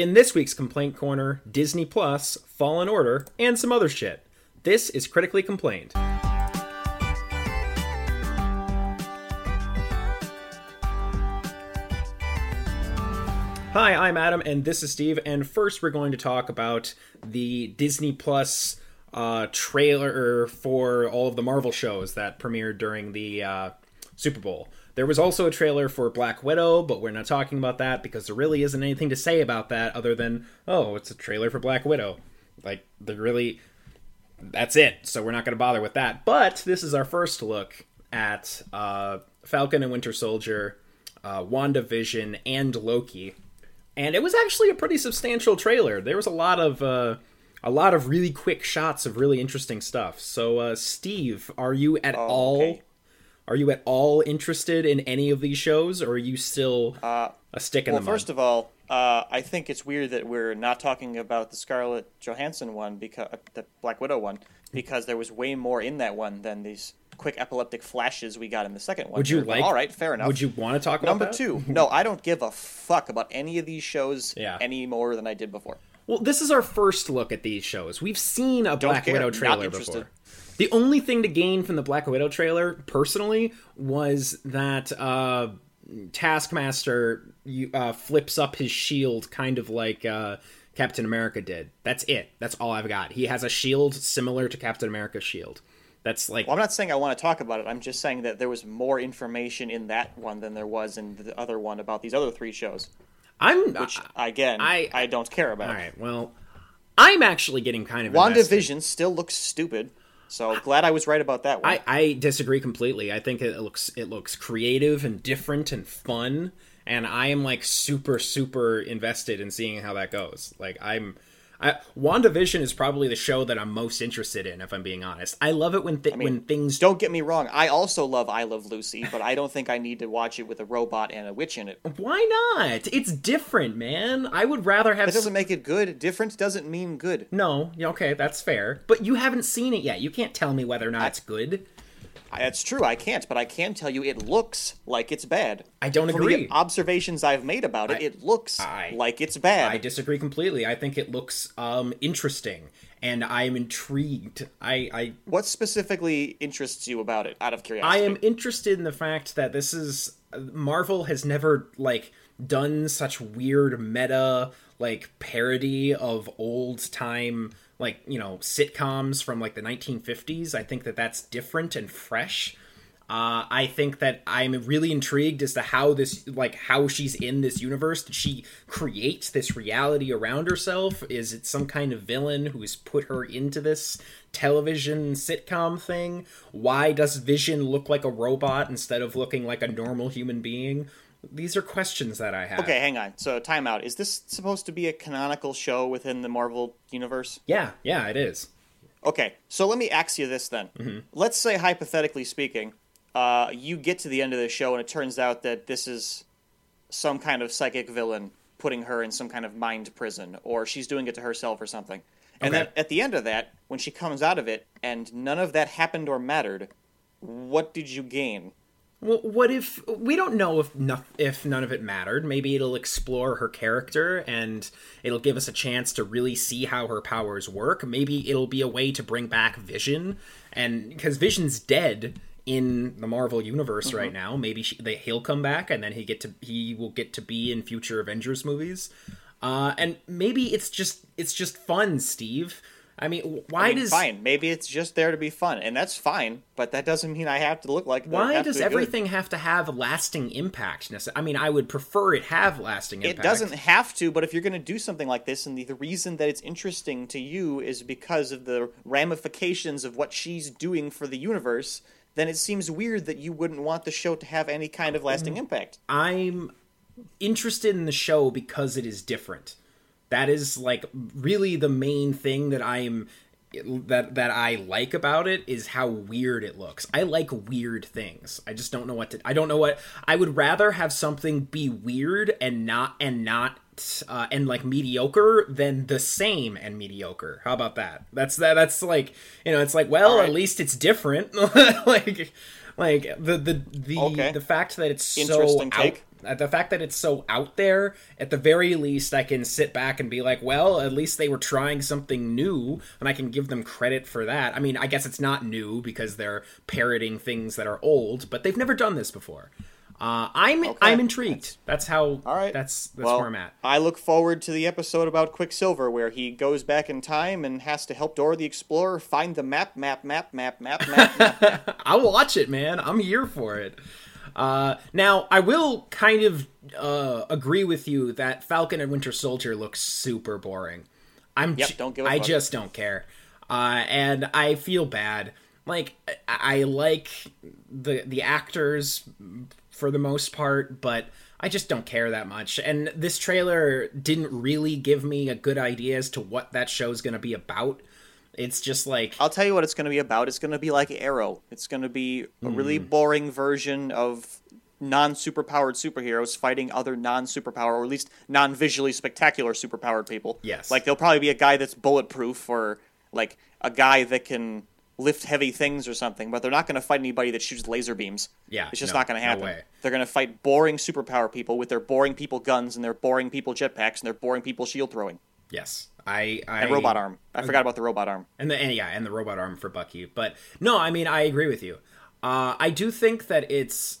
In this week's Complaint Corner, Disney Plus, Fallen Order, and some other shit. This is Critically Complained. Hi, I'm Adam, and this is Steve. And first, we're going to talk about the Disney Plus uh, trailer for all of the Marvel shows that premiered during the uh, Super Bowl. There was also a trailer for Black Widow, but we're not talking about that because there really isn't anything to say about that other than, oh, it's a trailer for Black Widow. Like, there really. That's it. So we're not going to bother with that. But this is our first look at uh, Falcon and Winter Soldier, uh, WandaVision, and Loki and it was actually a pretty substantial trailer. There was a lot of uh, a lot of really quick shots of really interesting stuff. So, uh, Steve, are you at Oh, all okay. Are you at all interested in any of these shows, or are you still Uh, a stick in well, the mud? first of all, uh, I think it's weird that we're not talking about the Scarlett Johansson one because uh, the Black Widow one because there was way more in that one than these quick epileptic flashes we got in the second one. would you like? All right, fair enough. Would you want to talk about Number that? two, no, I don't give a fuck about any of these shows Yeah. any more than I did before. Well, this is our first look at these shows. We've seen a Black care. Widow trailer before. The only thing to gain from the Black Widow trailer, personally, was that uh, Taskmaster you, uh, flips up his shield, kind of like uh, Captain America did. That's it. That's all I've got. He has a shield similar to Captain America's shield. That's like Well, I'm not saying I want to talk about it. I'm just saying that there was more information in that one than there was in the other one about these other three shows, I'm. which uh, again I- I, don't care about. all right. Well, I'm actually getting kind of invested. WandaVision still looks stupid. So glad I was right about that one. I, I disagree completely. I think it looks it looks creative and different and fun, and I am like super super invested in seeing how that goes. Like I'm, I, WandaVision is probably the show that I'm most interested in. If I'm being honest, I love it when th- when things Don't get me wrong. I also love I Love Lucy, but I don't think I need to watch it with a robot and a witch in it. Why not? It's different, man. I would rather have. That doesn't make it good. Different doesn't mean good. no, yeah, okay, that's fair. But you haven't seen it yet. You can't tell me whether or not it's good. That's true. I can't, but I can tell you it looks like it's bad. I don't From agree. the observations I've made about it, it looks I- like it's bad. I disagree completely. I think it looks um interesting, and I am intrigued. I I what specifically interests you about it? Out of curiosity, I am interested in the fact that this is Marvel has never like done such weird meta like parody of old time like you know sitcoms from like the 1950s. I think that that's different and fresh. Uh, I think that I'm really intrigued as to how this, like, how she's in this universe. Did she create this reality around herself? Is it some kind of villain who's put her into this television sitcom thing? Why does Vision look like a robot instead of looking like a normal human being? These are questions that I have. Okay, hang on. So, timeout. Is this supposed to be a canonical show within the Marvel universe? Yeah, yeah, it is. Okay, so let me ask you this then. Let's say, hypothetically speaking, uh, you get to the end of the show and it turns out that this is some kind of psychic villain putting her in some kind of mind prison, or she's doing it to herself or something. And Okay. then at the end of that, when she comes out of it and none of that happened or mattered, what did you gain? Well, what if we don't know if no, if none of it mattered? Maybe it'll explore her character and it'll give us a chance to really see how her powers work. Maybe it'll be a way to bring back Vision, and because Vision's dead in the Marvel universe right now, maybe she, they, he'll come back and then he get to he will get to be in future Avengers movies. Uh, and maybe it's just it's just fun, Steve. I mean, why I mean, does fine, maybe it's just there to be fun, and that's fine. But that doesn't mean I have to look like. Why does be good. everything have to have lasting impact? I mean, I would prefer it have lasting It doesn't have to, but if you're going to do something like this, and the, the reason that it's interesting to you is because of the ramifications of what she's doing for the universe, then it seems weird that you wouldn't want the show to have any kind of lasting mm, impact. I'm interested in the show because it is different. That is like really the main thing that I'm that that I like about it is how weird it looks. I like weird things. I just don't know what to I don't know what I would rather have something be weird and not and not uh, and like mediocre than the same and mediocre. How about that? That's that that's like, you know, it's like, well, Alright. at least it's different. like like the the the Okay. the fact that it's so Interesting out, The fact that it's so out there, at the very least, I can sit back and be like, well, at least they were trying something new, and I can give them credit for that. I mean, I guess it's not new because they're parroting things that are old, but they've never done this before. Uh, I'm I'm intrigued. That's how. All right. That's that's well, where I'm at. I look forward to the episode about Quicksilver where he goes back in time and has to help Dora the Explorer find the map, map, map, map, map, map, map. I'll watch it, man. I'm here for it. Uh, now, I will kind of uh, agree with you that Falcon and Winter Soldier looks super boring. I'm Yep, don't give I fuck. just don't care, uh, and I feel bad. Like I-, I like the the actors for the most part, but I just don't care that much. And this trailer didn't really give me a good idea as to what that show's going to be about. It's just like I'll tell you what it's going to be about. It's going to be like Arrow. It's going to be a really Hmm. boring version of non superpowered superheroes fighting other non superpower, or at least non visually spectacular superpowered people. Yes. Like there'll probably be a guy that's bulletproof or like a guy that can lift heavy things or something, but they're not going to fight anybody that shoots laser beams. Yeah, It's just no, not going to no happen. way. They're going to fight boring superpower people with their boring people guns and their boring people jetpacks and their boring people shield throwing. yes, I I And robot arm. I forgot about the robot arm. and the and yeah, and the robot arm for Bucky. But no, I mean I agree with you. Uh, I do think that it's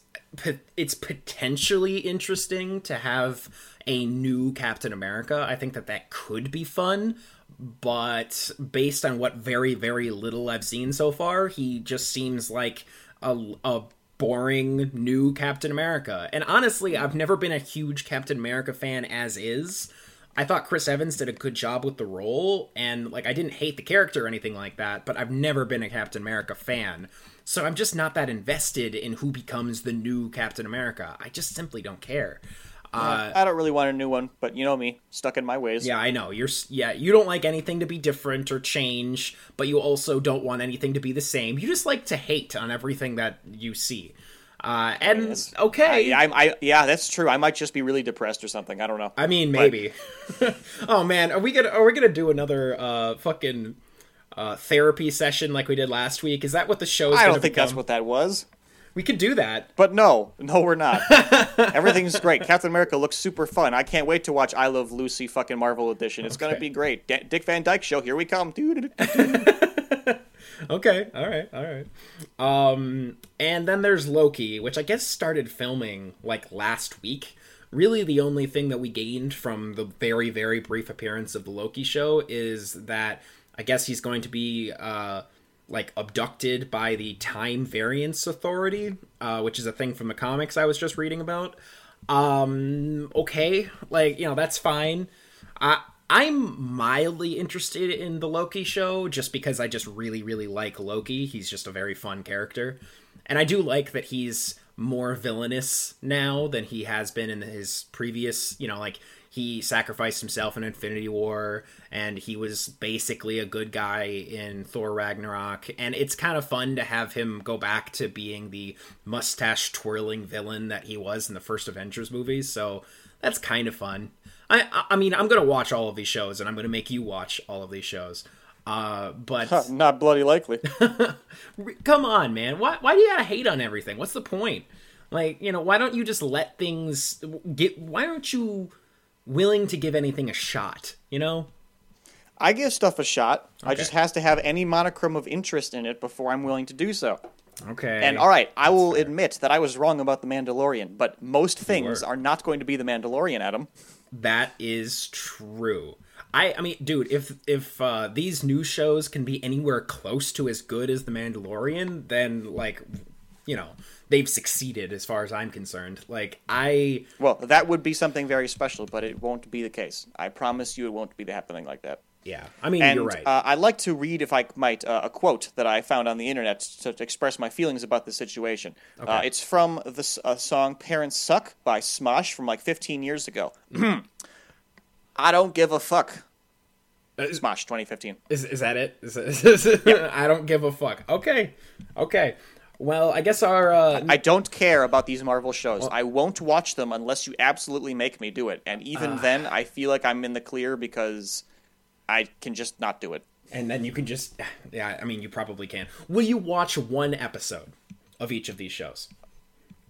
it's potentially interesting to have a new Captain America. I think that that could be fun, but based on what very very little I've seen so far, he just seems like a, a boring new Captain America. And honestly, I've never been a huge Captain America fan as is. I thought Chris Evans did a good job with the role, and like I didn't hate the character or anything like that, but I've never been a Captain America fan. So I'm just not that invested in who becomes the new Captain America. I just simply don't care. Uh, I don't really want a new one, but you know me, stuck in my ways. yeah, I know. You're yeah, you don't like anything to be different or change, but you also don't want anything to be the same. You just like to hate on everything that you see. Uh, and Yes. okay, I, I, I, yeah, that's true. I might just be really depressed or something. I don't know. I mean, But- maybe. oh man, are we gonna are we gonna do another uh fucking uh therapy session like we did last week? Is that what the show is? I don't think that's what that was. we could do that. But no, no, we're not. Everything's great. Captain America looks super fun. I can't wait to watch I Love Lucy fucking Marvel edition. It's gonna be great. D- Dick Van Dyke show. Here we come. Okay, all right, all right. Um, and then there's Loki, which I guess started filming like last week. Really, the only thing that we gained from the very, very brief appearance of the Loki show is that I guess he's going to be uh, like abducted by the Time Variance Authority, uh, which is a thing from the comics I was just reading about. Um, okay, like you know that's fine. I I'm mildly interested in the Loki show just because I just really really like Loki. He's just a very fun character. And I do like that he's more villainous now than he has been in his previous, you know, like he sacrificed himself in Infinity War and he was basically a good guy in Thor Ragnarok and it's kind of fun to have him go back to being the mustache twirling villain that he was in the first Avengers movies. So that's kind of fun. I I mean, I'm going to watch all of these shows and I'm going to make you watch all of these shows. Uh, but Not bloody likely. come on, man. Why why do you gotta hate on everything? What's the point? Like, you know, why don't you just let things get? Why aren't you willing to give anything a shot? You know? I give stuff a shot. I just has to have any monochrome of interest in it before I'm willing to do so. Okay. And all right, I will admit that I was wrong about the Mandalorian, but most things are not going to be the Mandalorian, Adam. That is true. I I mean, dude, if if uh, these new shows can be anywhere close to as good as The Mandalorian, then like, you know, they've succeeded as far as I'm concerned. Like I Well, that would be something very special, but it won't be the case. I promise you, it won't be happening like that. Yeah, I mean, And you're right. uh, I'd like to read, if I might, uh, a quote that I found on the internet to, to express my feelings about the situation. Uh, it's from the uh, song "Parents Suck" by Smosh from like 15 years ago. I don't give a fuck. Uh, Smosh 2015. Is is that it? Is, is, I don't give a fuck. Okay, okay. Well, I guess our uh, I don't care about these Marvel shows. I won't watch them unless you absolutely make me do it. And even Ah. then, I feel like I'm in the clear because I can just not do it. and then you can just yeah. I mean, you probably can. Will you watch one episode of each of these shows?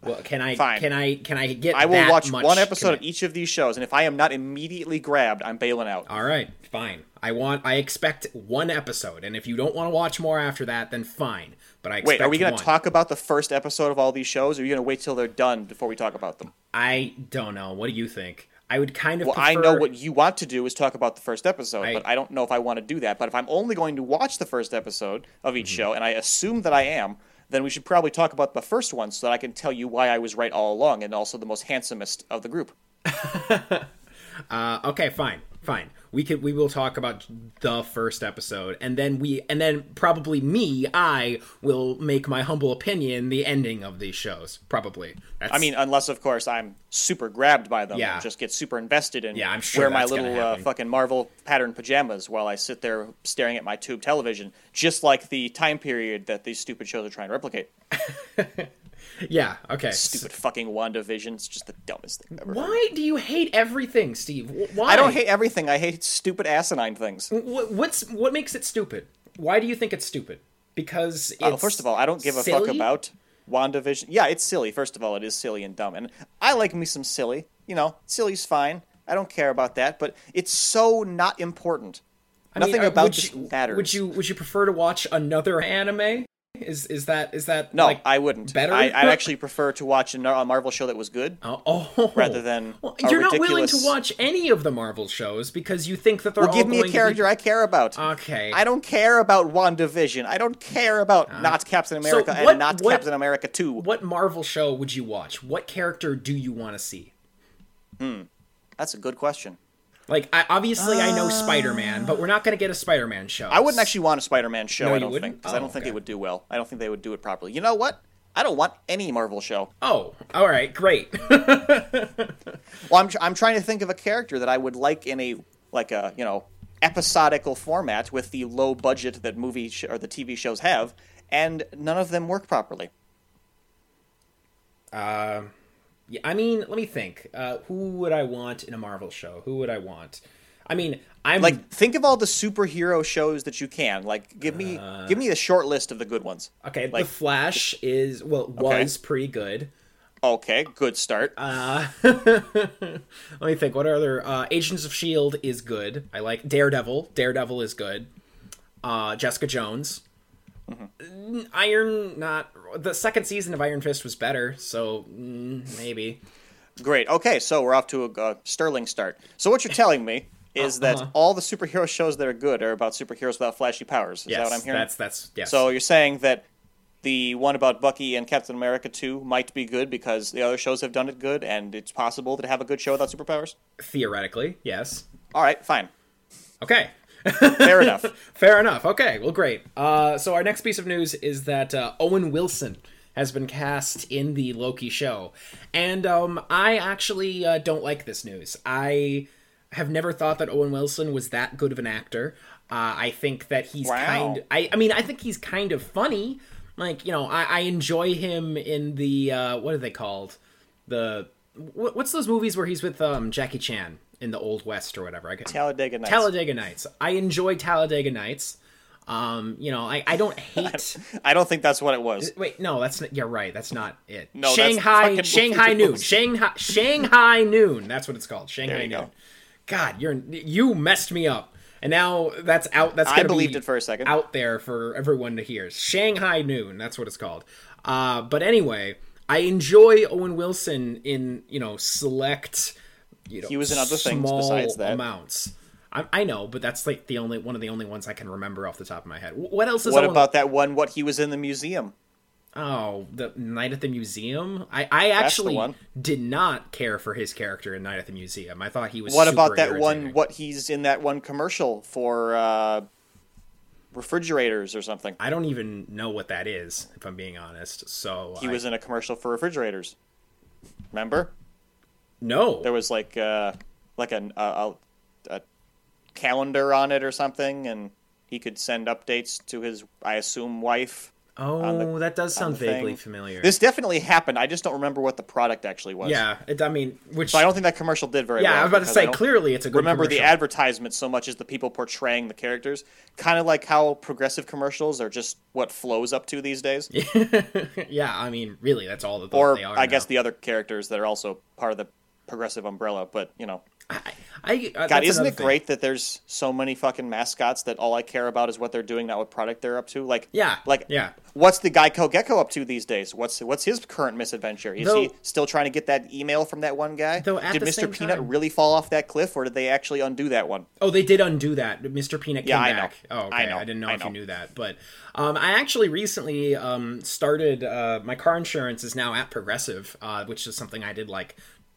Well, can I? Fine. Can I? Can I get? I will watch much one episode of each of these shows, and if I am not immediately grabbed, I'm bailing out. All right, fine. I want. I expect one episode, and if you don't want to watch more after that, then fine. But I expect Wait, are we going to talk about the first episode of all these shows, or are you going to wait till they're done before we talk about them? I don't know. What do you think? I would kind of. Well, prefer... I know what you want to do is talk about the first episode, I- but I don't know if I want to do that. But if I'm only going to watch the first episode of Mm-hmm. each show, and I assume that I am, then we should probably talk about the first one so that I can tell you why I was right all along and also the most handsomest of the group. Uh, okay, fine, fine. We could. We will talk about the first episode, and then we, and then probably me, I will make my humble opinion the ending of these shows. Probably. That's, I mean, unless of course I'm super grabbed by them Yeah. and just get super invested in Yeah, I'm sure wear my little uh, fucking Marvel pattern pajamas while I sit there staring at my tube television, just like the time period that these stupid shows are trying to replicate. yeah. Okay. Stupid fucking WandaVision. It's just the dumbest thing I've ever heard. Why do you hate everything, Steve? Why? I don't hate everything. I hate stupid asinine things. Wh- What's what makes it stupid? Why do you think it's stupid? Because it's Uh, first of all, I don't give a fuck silly? about WandaVision. Yeah, it's silly. First of all, it is silly and dumb. And I like me some silly. You know, silly's fine. I don't care about that, but it's so not important. I mean, Nothing uh, about would this you, matters. Would you would you prefer to watch another anime? Is is that is that No, like, I wouldn't. better? I, I'd actually prefer to watch a, Marvel show that was good. Oh, oh. rather than well, you're not willing to watch any of the Marvel shows because you think that they're Well, all give me a to be- character I care about. Okay. I don't care about WandaVision. I don't care about not Captain America so what- and not what- Captain America 2. What Marvel show would you watch? What character do you want to see? Hmm, That's a good question. Like, I, obviously, I know Spider-Man, but we're not going to get a Spider-Man show. I wouldn't actually want a Spider-Man show. No, I don't wouldn't? think because I Oh, don't think okay. it would do well. I don't think they would do it properly. You know what? I don't want any Marvel show. Oh, all right, great. Well, I'm tr- I'm trying to think of a character that I would like in a like a you know episodical format with the low budget that movie sh- or the TV shows have, and none of them work properly. Um, Yeah, I mean, let me think. Uh, who would I want in a Marvel show? Who would I want? I mean, I'm Like think of all the superhero shows that you can. Like give me give me a short list of the good ones. okay. like- the Flash is well was pretty good. Okay, good start. Uh, Let me think. What other uh, Agents of Shield is good. I like Daredevil. Daredevil is good. Uh, Jessica Jones. Mm, Iron not the second season of Iron Fist was better, so mm, maybe. Great. Okay, so we're off to a uh, sterling start. So what you're telling me is that all the superhero shows that are good are about superheroes without flashy powers. Is Yes, that what I'm hearing? that's that's yes. So you're saying that the one about Bucky and Captain America 2 might be good because the other shows have done it good, and it's possible to have a good show without superpowers? theoretically, yes. All right, fine. Okay. Fair enough. Fair enough. Okay, well, great. Uh, so our next piece of news is that uh, Owen Wilson has been cast in the Loki show, and um, I actually uh, don't like this news. I have never thought that Owen Wilson was that good of an actor. Uh, I think that he's Wow. kind. I, I mean, I think he's kind of funny. Like you know, I, I enjoy him in the uh, what are they called? The what's those movies where he's with um, Jackie Chan in the Old West or whatever? I get Talladega Nights. Talladega Nights. I enjoy Talladega Nights. Um, you know, I, I don't hate. I don't think that's what it was. Wait, no, that's not. You're right. That's not it. No, Shanghai, Shanghai Noon. Shanghai, Shanghai Noon. That's what it's called. Shanghai Noon. go. God, you're you messed me up, and now that's out. That's I believed be it for a second. out there for everyone to hear. Shanghai Noon. That's what it's called. Uh, but anyway, I enjoy Owen Wilson in you know select. You know, He was in other things besides that. amounts. I, I know, but that's like the only one of the only ones I can remember off the top of my head. What else is What about that one? What he was in the museum? Oh, the Night at the Museum. I, I actually did not care for his character in Night at the Museum. I thought he was. What about that one? What he's in that one commercial for uh, refrigerators or something? I don't even know what that is, if I'm being honest. So He I- was in a commercial for refrigerators. Remember? No. There was like uh, like a, a a calendar on it or something, and he could send updates to his, I assume, wife. Oh, that does sound vaguely thing. familiar. This definitely happened. I just don't remember what the product actually was. yeah, it, I mean, which So I don't think that commercial did very yeah, well. Yeah, I was about to say clearly it's a good Remember the advertisement so much as the people portraying the characters. Kind of like how progressive commercials are just what flows up to these days. yeah, I mean, really, that's all that or they are. I guess the other characters that are also part of the progressive umbrella. But you know, I, I, uh, God, isn't it thing. great that there's so many fucking mascots that all I care about is what they're doing, not what product they're up to? Like, Yeah, like yeah. What's the Geico Gecko up to these days? What's what's his current misadventure? Is he still trying to get that email from that one guy? Though did Mr. Peanut time- really fall off that cliff, or did they actually undo that one? Oh, they did undo that. Mr. Peanut Yeah, came I know. back. Oh, okay. I know. didn't know I if know. you knew that, but um, I actually recently um, started. Uh, my car insurance is now at Progressive, uh, which is something I did like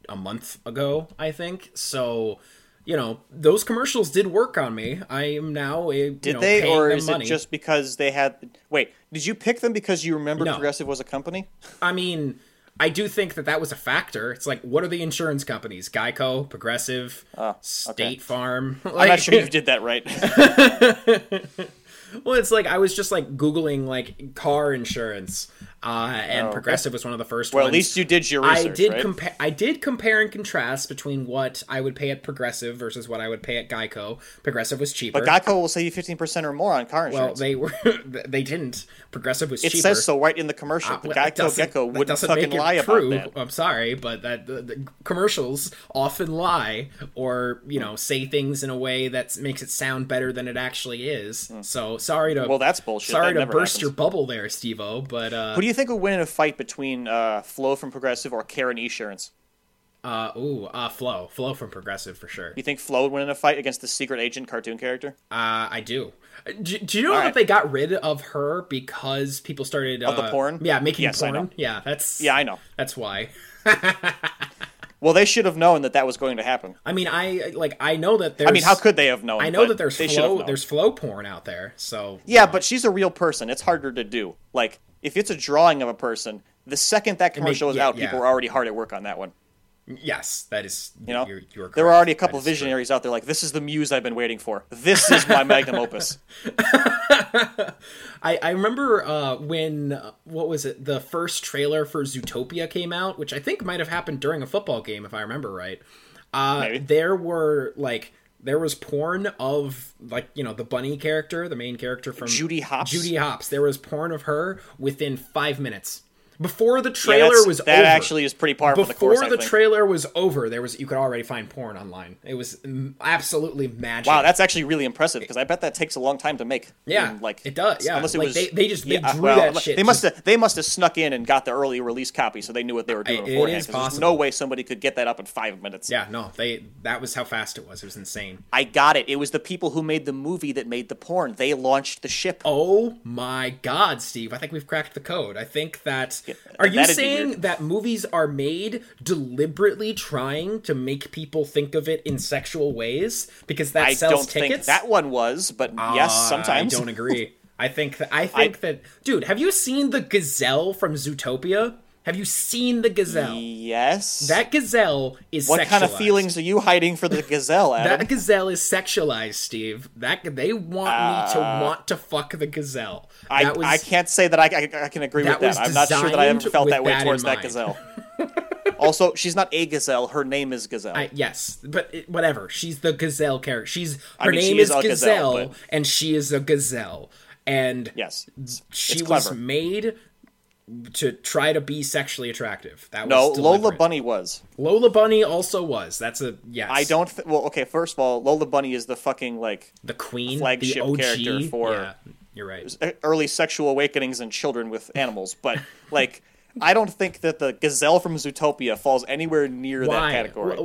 a month ago, I think. So, you know, those commercials did work on me. I am now a Did you know, they, or is money. it just because they had? Wait, did you pick them because you remember No. Progressive was a company? I mean, I do think that that was a factor. It's like, what are the insurance companies? Geico, Progressive, oh, State Farm. I'm not sure you did that right. Well, it's like I was just like googling like car insurance, uh, and Progressive was one of the first Oh, well, ones. at least you did your research, I did right? compare. I did compare and contrast between what I would pay at Progressive versus what I would pay at Geico. Progressive was cheaper. but Geico will save you 15% or more on car insurance. well, they were. They didn't. Progressive was it cheaper. says so right in the commercial. Uh, but well, Geico Gecko wouldn't fucking lie true. about that. I'm sorry, but that the, the commercials often lie or you know say things in a way that makes it sound better than it actually is. So sorry to. Well, that's bullshit. Sorry That to burst happens. your bubble there, Steve-O, but uh, Who do you think would win in a fight between uh, Flo from Progressive or Karen Esurance? uh, ooh, uh, Flo, Flo from Progressive for sure. You think Flo would win in a fight against the secret agent cartoon character? Uh, I do. Uh, Do, do you know All that right. they got rid of her because people started Of the uh, porn? Yeah, making Yes, I porn. know. Yeah, that's Yeah, I know. That's why. Well, they should have known that that was going to happen. I mean, I like I know that there's. I mean, how could they have known? I know that there's Flo. There's Flo porn out there. So Yeah, but she's a real person. It's harder to do. Like, if it's a drawing of a person, the second that commercial is yeah, out, people yeah. are already hard at work on that one. Yes, that is. You know, you're, you're there were already a couple is true. visionaries out there like, this is the muse I've been waiting for. This is my magnum opus. I, I remember uh, when uh, what was it? The first trailer for Zootopia came out, which I think might have happened during a football game, if I remember right. Uh, there were like there was porn of like you know the bunny character, the main character from Judy Hopps? Judy Hopps. There was porn of her within five minutes before the trailer that's- was that over. actually is pretty par for the before course. The trailer was over, there was you could already find porn online. It was absolutely magic. Wow, that's actually really impressive because I bet that takes a long time to make. Yeah, like it does, yeah. unless it Like, was they- they just- they yeah, drew well, that shit They must have they must have snuck in and got the early release copy, so they knew what they were doing It beforehand. is 'cause there's possible. no way somebody could get that up in five minutes. yeah, no, they that was how fast it was. It was insane. I got it. It was the people who made the movie that made the porn. They launched the ship. Oh my god, Steve! I think we've cracked the code. I think that. Are you saying that movies are made deliberately trying to make people think of it in sexual ways because that I sells don't tickets? think that one was, but yes, Uh, sometimes. I don't agree. I think that I think that dude, have you seen the gazelle from Zootopia? Have you seen the gazelle? Yes. That gazelle is what kind of feelings are you hiding for the gazelle, Adam? That gazelle is sexualized, Steve. That they want me to want to fuck the gazelle. Uh, I, was I can't say that I, I, I can agree with that. I'm not sure that I ever felt that way that towards that gazelle. also, she's not a gazelle. Her name is Gazelle. I, yes, but it, whatever. She's the gazelle character. She's her mean, name she is is Gazelle, gazelle, but- and she is a gazelle. And yes, she was made to try to be sexually attractive. That was no, Lola deliberate. Bunny was. Lola Bunny also was. That's a yes. I don't. Th- well, okay. First of all, Lola Bunny is the fucking like the queen, flagship the OG, character for- Yeah, you're right. early sexual awakenings in children with animals, but like. I don't think that the gazelle from Zootopia falls anywhere near Why? that category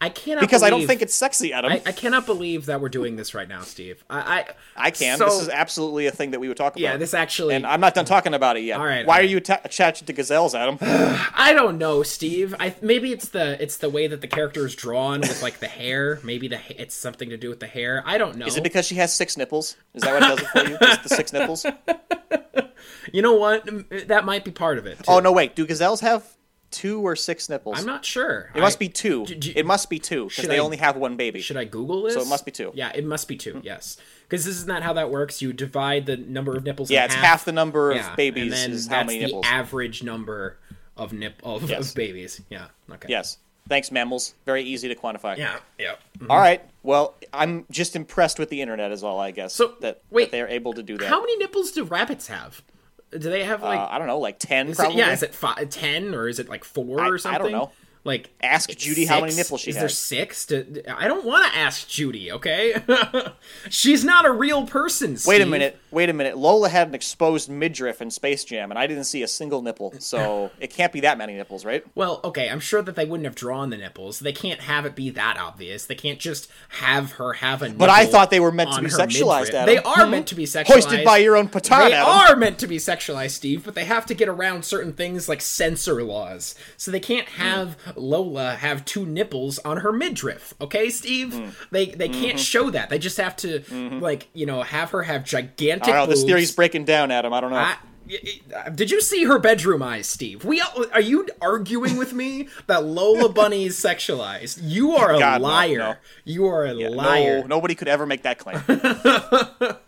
I cannot because I don't think it's sexy, Adam. I, I, I cannot believe that we're doing this right now, Steve. I I, can. So, this is absolutely a thing that we would talk about. yeah. This actually. and I'm not done talking about it yet. All right, Why all are you atta- attached to gazelles, Adam? I don't know, Steve. I maybe it's the it's the way that the character is drawn with like the hair. Maybe the it's something to do with the hair. I don't know. Is it because she has six nipples? Is that what it does it for you? Just the six nipples? you know what? Mm, eh, That might be part of it. Oh, too. Oh no, wait. Do gazelles have two or six nipples? I'm not sure. It must be two. It must be two because they I- only have one baby. Should I Google this? So it must be two. Yeah, it must be two. Hmm. Yes, because this is not how that works. You divide the number of nipples. yeah, it's half, half the number of yeah, babies and then is that's how many the nipples. average number of nip of, Yes. of babies. Yeah. Okay. yes. Thanks, mammals. Very easy to quantify. Yeah. Yeah. Mm-hmm. All right. Well, I'm just impressed with the internet, is all I guess. So, that, wait, that they're able to do that. How many nipples do rabbits have? Do they have like? uh, I don't know, like ten, is it, yeah, is it five, ten or is it like four I- or something? I don't know. Like Ask Judy how many nipples she is there has. six? Do- I don't want to ask Judy. Okay, she's not a real person. Wait a minute. Wait a minute. Lola had an exposed midriff in Space Jam, and I didn't see a single nipple, so it can't be that many nipples, right? Well, okay, I'm sure that they wouldn't have drawn the nipples. They can't have it be that obvious. They can't just have her have a. But I thought they were meant to be sexualized. Adam. They are Hmm. meant to be sexualized. Hoisted by your own petard, They Adam. are meant to be sexualized, Steve, but they have to get around certain things like censor laws. So they can't Hmm. have Lola have two nipples on her midriff. Okay, Steve? Hmm. They they Mm-hmm. can't show that. They just have to like you know have her have gigantic. I don't know. This theory's breaking down, Adam. I don't know. I, y- did you see her bedroom eyes, Steve? We are you arguing with me that Lola Bunny is sexualized? You are a God, liar. no. You are a No, liar. nobody could ever make that claim.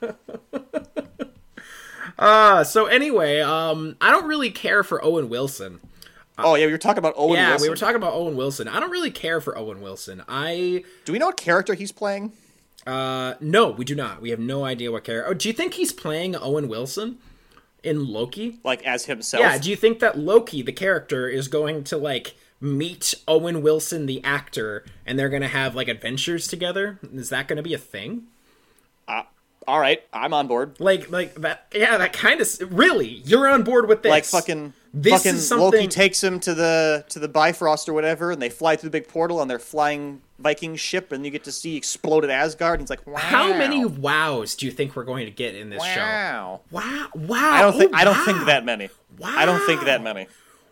Uh, so anyway, um, I don't really care for Owen Wilson. Oh yeah, we were talking about Owen yeah, Wilson. we were talking about Owen Wilson. I don't really care for Owen Wilson. I Do we know what character he's playing? uh no, we do not. We have no idea what character. Oh, do you think he's playing Owen Wilson in Loki? Like as himself? Yeah, do you think that Loki, the character, is going to like meet Owen Wilson, the actor, and they're gonna have like adventures together? Is that gonna be a thing? Uh, all right, I'm on board. Like, like that? Yeah, that kind of. Really, you're on board with this? Like fucking, This fucking is Loki takes him to the to the Bifrost or whatever, and they fly through the big portal on their flying Viking ship, and you get to see exploded Asgard. And he's like, wow. How many wows do you think we're going to get in this show? Wow. Wow! Wow! I don't think oh, I don't wow. think that many. Wow, I don't think that many.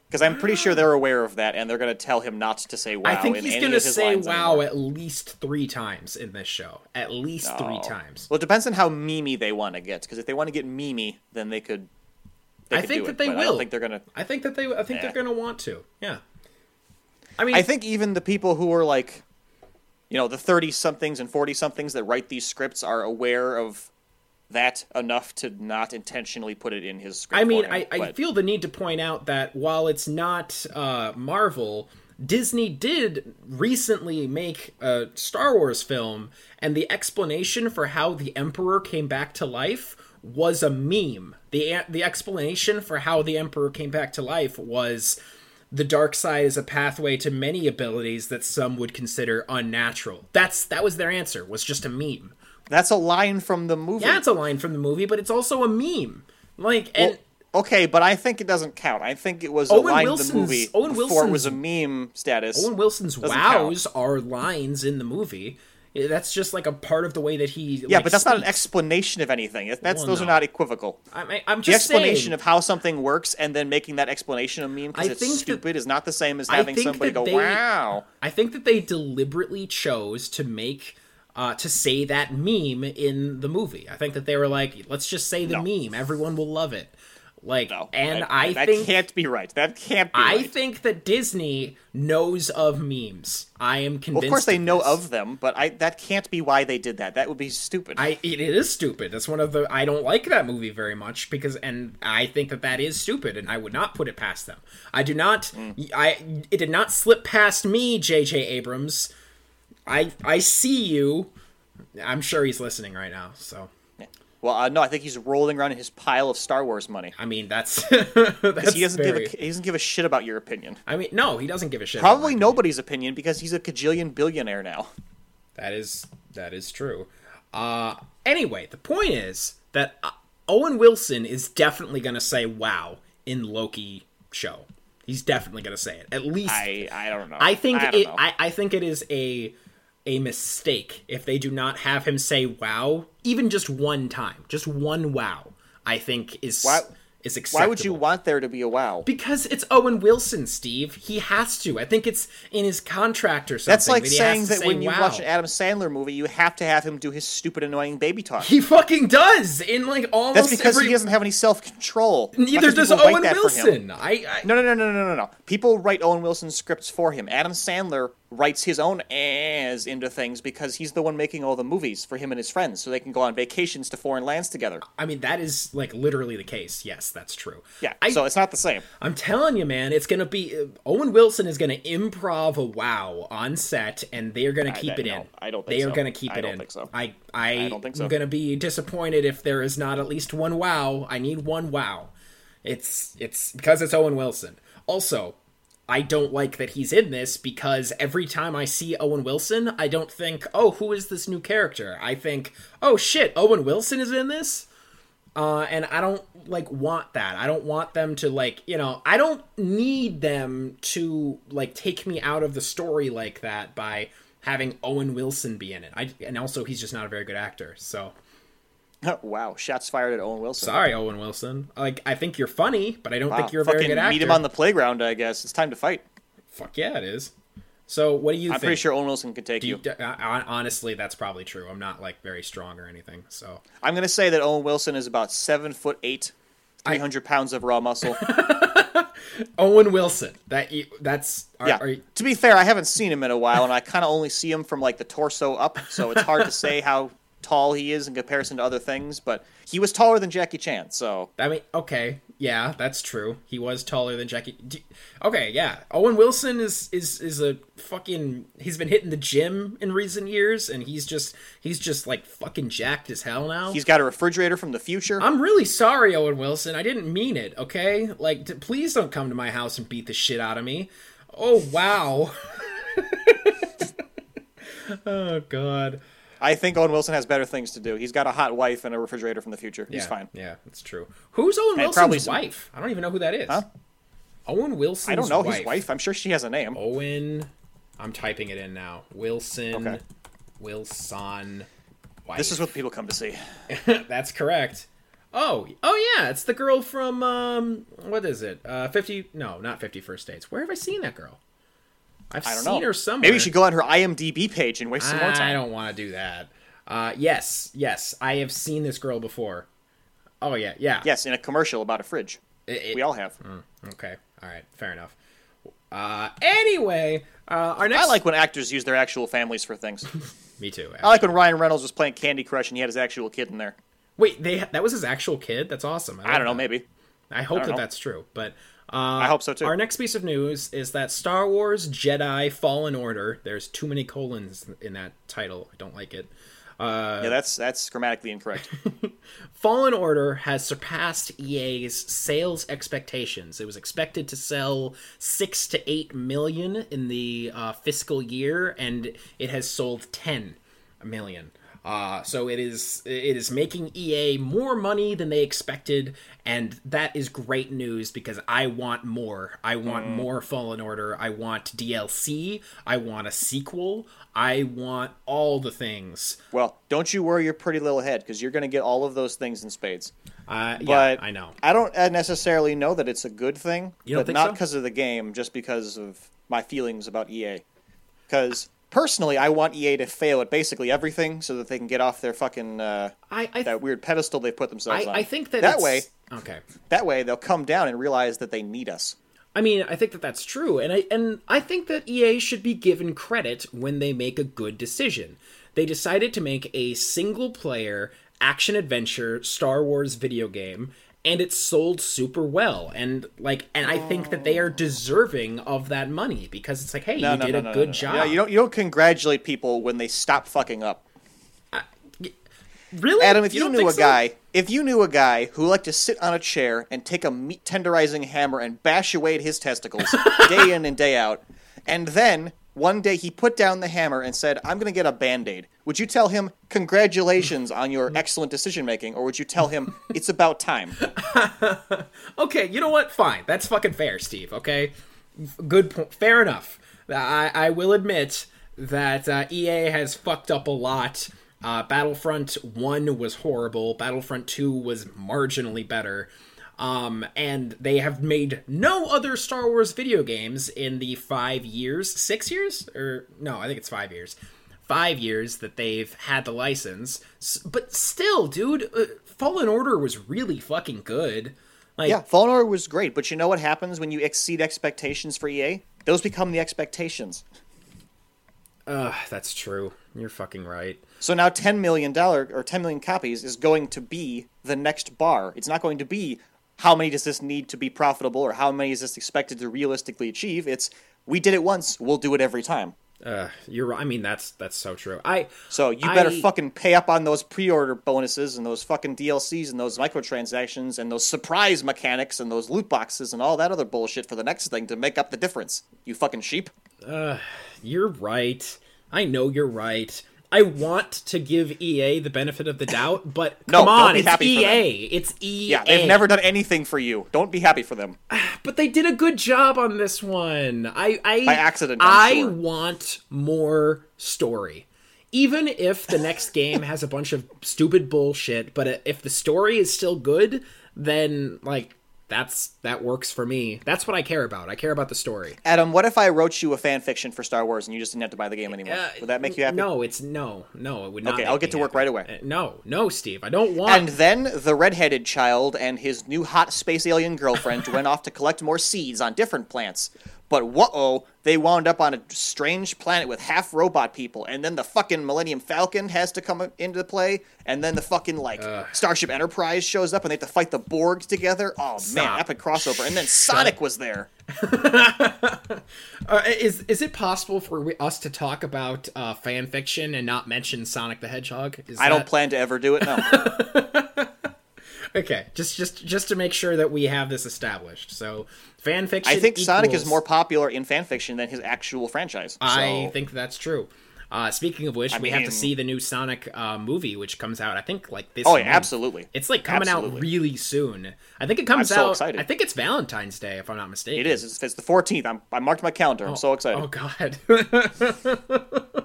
Because I'm pretty sure they're aware of that, and they're going to tell him not to say wow. I think in he's going to say "wow" anymore. at least three times in this show. At least three times. Well, it depends on how memey they want to get. Because if they want to get memey, then they could. I think that it, they will. I think they're going to. I think that they. I think Yeah. they're going to want to. Yeah. I mean, I think even the people who are like, you know, the thirty somethings and forty somethings that write these scripts are aware of that enough to not intentionally put it in his script. I mean, him, I, I but- feel the need to point out that while it's not uh, Marvel, Disney did recently make a Star Wars film, and the explanation for how the Emperor came back to life was a meme. the The explanation for how the Emperor came back to life was the dark side is a pathway to many abilities that some would consider unnatural. That's that was their answer. Was just a meme. that's a line from the movie. Yeah, it's a line from the movie, but it's also a meme. Like and. Well, okay, but I think it doesn't count. I think it was Owen a line Wilson's- in the movie Owen before it was a meme status. Owen Wilson's Doesn't wows are lines in the movie. Yeah, That's just like a part of the way that he. yeah, like, but that's not an explanation of anything. That's Well, those are not equivocal. I'm, I'm The explanation saying, of how something works and then making that explanation a meme because it's stupid is not the same as having somebody go, they- "Wow." I think that they deliberately chose to make. Uh, to say that meme in the movie, I think that they were like, "Let's just say the No. meme; everyone will love it." Like, No, and that, I that think can't be right. That can't be I right. think that Disney knows of memes. I am convinced. Well, of course they know this. of them, but I that can't be why they did that. That would be stupid. I it is stupid. That's one of the I don't like that movie very much because and I think that that is stupid and I would not put it past them. I do not mm. I it did not slip past me JJ Abrams. I I see you. I'm sure he's listening right now. So well, uh, no, I think he's rolling around in his pile of Star Wars money. I mean that's that's he doesn't very, give a, he doesn't give a shit about your opinion. I mean no, he doesn't give a shit. Probably my- nobody's opinion because he's a cajillion billionaire now. That is that is true. Uh anyway, the point is that uh, Owen Wilson is definitely going to say wow in Loki show. He's definitely going to say it. At least I I don't know. I think I it know. I, I think it is a a mistake if they do not have him say wow even just one time. Just one wow. I think is is acceptable. Why would you want there to be a WoW? Because it's Owen Wilson, Steve. He has to. I think it's in his contract or something. That's like that saying that say when you wow. watch an Adam Sandler movie, you have to have him do his stupid, annoying baby talk. He fucking does in like almost That's because every. he doesn't have any self control. Neither does Owen Wilson. I, I No, no, no, no, no, no, no. People write Owen Wilson scripts for him. Adam Sandler writes his own as into things because he's the one making all the movies for him and his friends, so they can go on vacations to foreign lands together. I mean that is like literally the case. Yes, that's true. Yeah, I, so it's not the same. I'm telling you, man, it's gonna be uh, Owen Wilson is gonna improv a wow on set, and they're gonna keep I- it no, in. I don't think they are gonna keep I it don't in. think so. I I, I don't think so. I'm gonna be disappointed if there is not at least one wow. I need one wow. It's it's because it's Owen Wilson. Also, I don't like that he's in this because every time I see Owen Wilson, I don't think, oh, who is this new character? I think, oh shit, Owen Wilson is in this? Uh, and I don't like want that. I don't want them to like, you know, I don't need them to like take me out of the story like that by having Owen Wilson be in it. I and also he's just not a very good actor. So wow, shots fired at Owen Wilson. sorry, Owen Wilson. Like I think you're funny, but I don't Wow, think you're a very good actor. meet him on the playground, I guess. It's time to fight. Fuck yeah, it is. So what do you I'm think? pretty sure Owen Wilson could take Do you. you- uh, honestly, that's probably true. I'm not like very strong or anything. So I'm gonna say that Owen Wilson is about seven foot eight, three hundred pounds of raw muscle. Owen Wilson. That you, that's are, yeah. are you- to be fair, I haven't seen him in a while, and I kind of only see him from like the torso up, so it's hard to say how tall he is in comparison to other things. But he was taller than Jackie Chan, so I mean, okay, yeah, that's true. He was taller than Jackie. Okay, yeah. Owen Wilson is is is a fucking. He's been hitting the gym in recent years, and he's just he's just like fucking jacked as hell now. he's got a refrigerator from the future. I'm really sorry, Owen Wilson. I didn't mean it. Okay, like d- please don't come to my house and beat the shit out of me. Oh wow. oh god. I think Owen Wilson has better things to do. He's got a hot wife and a refrigerator from the future. He's yeah, fine. Yeah, that's true. Who's Owen And Wilson's wife? I don't even know who that is. Huh? Owen Wilson. I don't know wife. his wife. I'm sure she has a name. Owen. I'm typing it in now. Wilson. Okay. Wilson. Wife. This is what people come to see. That's correct. Oh, oh yeah, it's the girl from um, what is it? Uh, fifty? No, not Fifty First Dates. Where have I seen that girl? I've I don't seen know. her somewhere. Maybe you should go on her IMDb page and waste some more time. I don't want to do that. Uh, yes, yes, I have seen this girl before. Oh yeah, yeah. Yes, in a commercial about a fridge. It- it- We all have. Okay, all right, fair enough. Uh, anyway, uh, our next. I like when actors use their actual families for things. Me too. I like when Ryan Reynolds was playing Candy Crush and he had his actual kid in there. Wait, they that was his actual kid. That's awesome. I don't know, that. maybe. I hope I that know. that's true. But uh, I hope so too. Our next piece of news is that Star Wars Jedi Fallen Order. There's too many colons in that title. I don't like it. Uh, yeah, that's that's grammatically incorrect. Fallen Order has surpassed EA's sales expectations. It was expected to sell six to eight million in the uh, fiscal year, and it has sold ten million. Uh, so it is it is making EA more money than they expected, and that is great news because I want more. I want more Fallen Order. I want DLC. I want a sequel. I want all the things. well, don't you worry your pretty little head because you're going to get all of those things in spades. Uh, yeah, But I know. I don't uh, necessarily know that it's a good thing, but not so? because of the game, just because of my feelings about EA. Because personally, I want EA to fail at basically everything so that they can get off their fucking uh, I I, that weird pedestal they put I, themselves on. I think that that it's- way, Okay. that way they'll come down and realize that they need us. I mean, I think that that's true, and I and I think that EA should be given credit when they make a good decision. They decided to make a single-player action adventure Star Wars video game, and it sold super well. And like, and I think that they are oh. deserving of that money because it's like, hey, No, you no, did no, a no, good no, no. job. Yeah, you don't you don't congratulate people when they stop fucking up. really, Adam, if you, don't knew think a so? guy, if you knew a guy who liked to sit on a chair and take a meat tenderizing hammer and bash away at his testicles day in and day out, and then one day he put down the hammer and said, "I'm going to get a band-aid." Would you tell him congratulations on your excellent decision making, or would you tell him it's about time? Okay, you know what? Fine. That's fucking fair, Steve. Okay, good point. Fair enough. I I will admit that uh, EA has fucked up a lot. Uh, Battlefront One was horrible. Battlefront Two was marginally better. Um, and they have made no other Star Wars video games in the five years, six years, or no, I think it's five years, five years that they've had the license. S- But still, dude, uh, Fallen Order was really fucking good. Like, Yeah, Fallen Order was great, but you know what happens when you exceed expectations for EA? Those become the expectations. uh, that's true. You're fucking right. So now ten million dollar or ten million copies is going to be the next bar. It's not going to be how many does this need to be profitable or how many is this expected to realistically achieve. It's we did it once, we'll do it every time. Uh, you're. I mean, that's that's so true. I So you better I- fucking pay up on those pre-order bonuses and those fucking DLCs and those microtransactions and those surprise mechanics and those loot boxes and all that other bullshit for the next thing to make up the difference. You fucking sheep. You're right. I know you're right. I want to give EA the benefit of the doubt, but No, come on, it's happy for them. EA. It's EA. Yeah, they've never done anything for you. Don't be happy for them. But they did a good job on this one. I, I By accident, I sure. want more story. Even if the next game has a bunch of stupid bullshit, but if the story is still good, then like that's that works for me. That's what I care about. I care about the story. Adam, what if I wrote you a fan fiction for Star Wars and you just didn't have to buy the game anymore? Uh, Would that make you happy? No, it's no, no. It would not. Okay, I'll get to work happy. right away. Uh, No, no, Steve. I don't want. And then the redheaded child and his new hot space alien girlfriend went off to collect more seeds on different plants. But whoa, they wound up on a strange planet with half robot people, and then the fucking Millennium Falcon has to come into play, and then the fucking like Starship Enterprise shows up, and they have to fight the Borg together. Oh man, Stop. epic crossover! And then Sonic was there. Uh, is is it possible for we- us to talk about uh, fan fiction and not mention Sonic the Hedgehog? Is I don't plan to ever do it. No. Okay, just just just to make sure that we have this established. So, fan fiction. I think Sonic is more popular in fan fiction than his actual franchise. I think that's true. Uh, speaking of which, we have to see the new Sonic uh, movie, which comes out. I think like this. Oh yeah, month. absolutely. It's like coming out really soon. I think it comes I'm so out. excited. I think it's Valentine's Day, if I'm not mistaken. It is. It's, it's the 14th. I'm, I marked my calendar. I'm so excited. Oh God.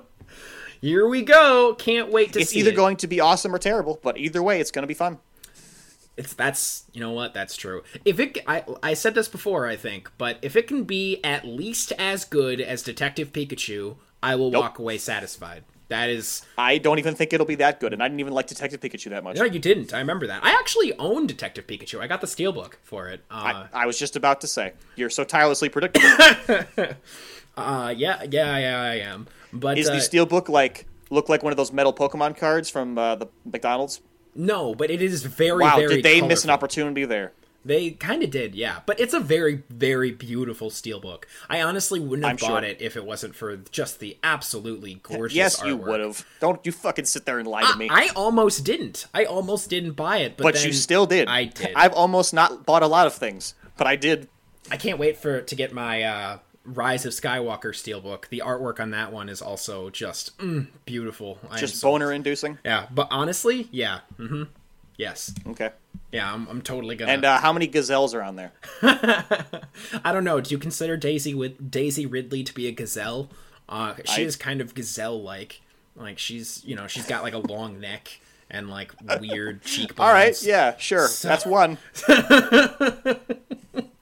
Here we go. Can't wait to it's see It's either it. going to be awesome or terrible, but either way, it's going to be fun. It's that's you know what that's true. If it I I said this before I think, but if it can be at least as good as Detective Pikachu, I will Nope. walk away satisfied. That is I don't even think it'll be that good, and I didn't even like Detective Pikachu that much. no, you didn't. I remember that. I actually own Detective Pikachu. I got the steelbook for it. Uh, I, I was just about to say, you're so tirelessly predictable. uh, yeah, yeah, yeah, I am. But Is uh, the steelbook like look like one of those metal Pokemon cards from uh, the McDonald's? No, but it is very, Wow, very. did they miss an opportunity there? They kind of did, yeah. But it's a very, very beautiful steelbook. I honestly wouldn't have I'm sure. bought it if it wasn't for just the absolutely gorgeous. Yes, you would have. Don't you fucking sit there and lie to me. I almost didn't. I almost didn't buy it, but, but you still did. I did. I've almost not bought a lot of things, but I did. I can't wait for to get my uh, Rise of Skywalker steelbook. The artwork on that one is also just mm, beautiful. Just so- boner inducing. Yeah, but honestly, yeah, mm-hmm, yes, Okay. yeah. I'm, I'm totally gonna. And uh, how many gazelles are on there? I don't know. Do you consider Daisy with Daisy Ridley to be a gazelle? Uh, she I- is kind of gazelle-like. Like she's, you know, she's got like a long neck and like weird cheekbones. All right, yeah, sure. That's one.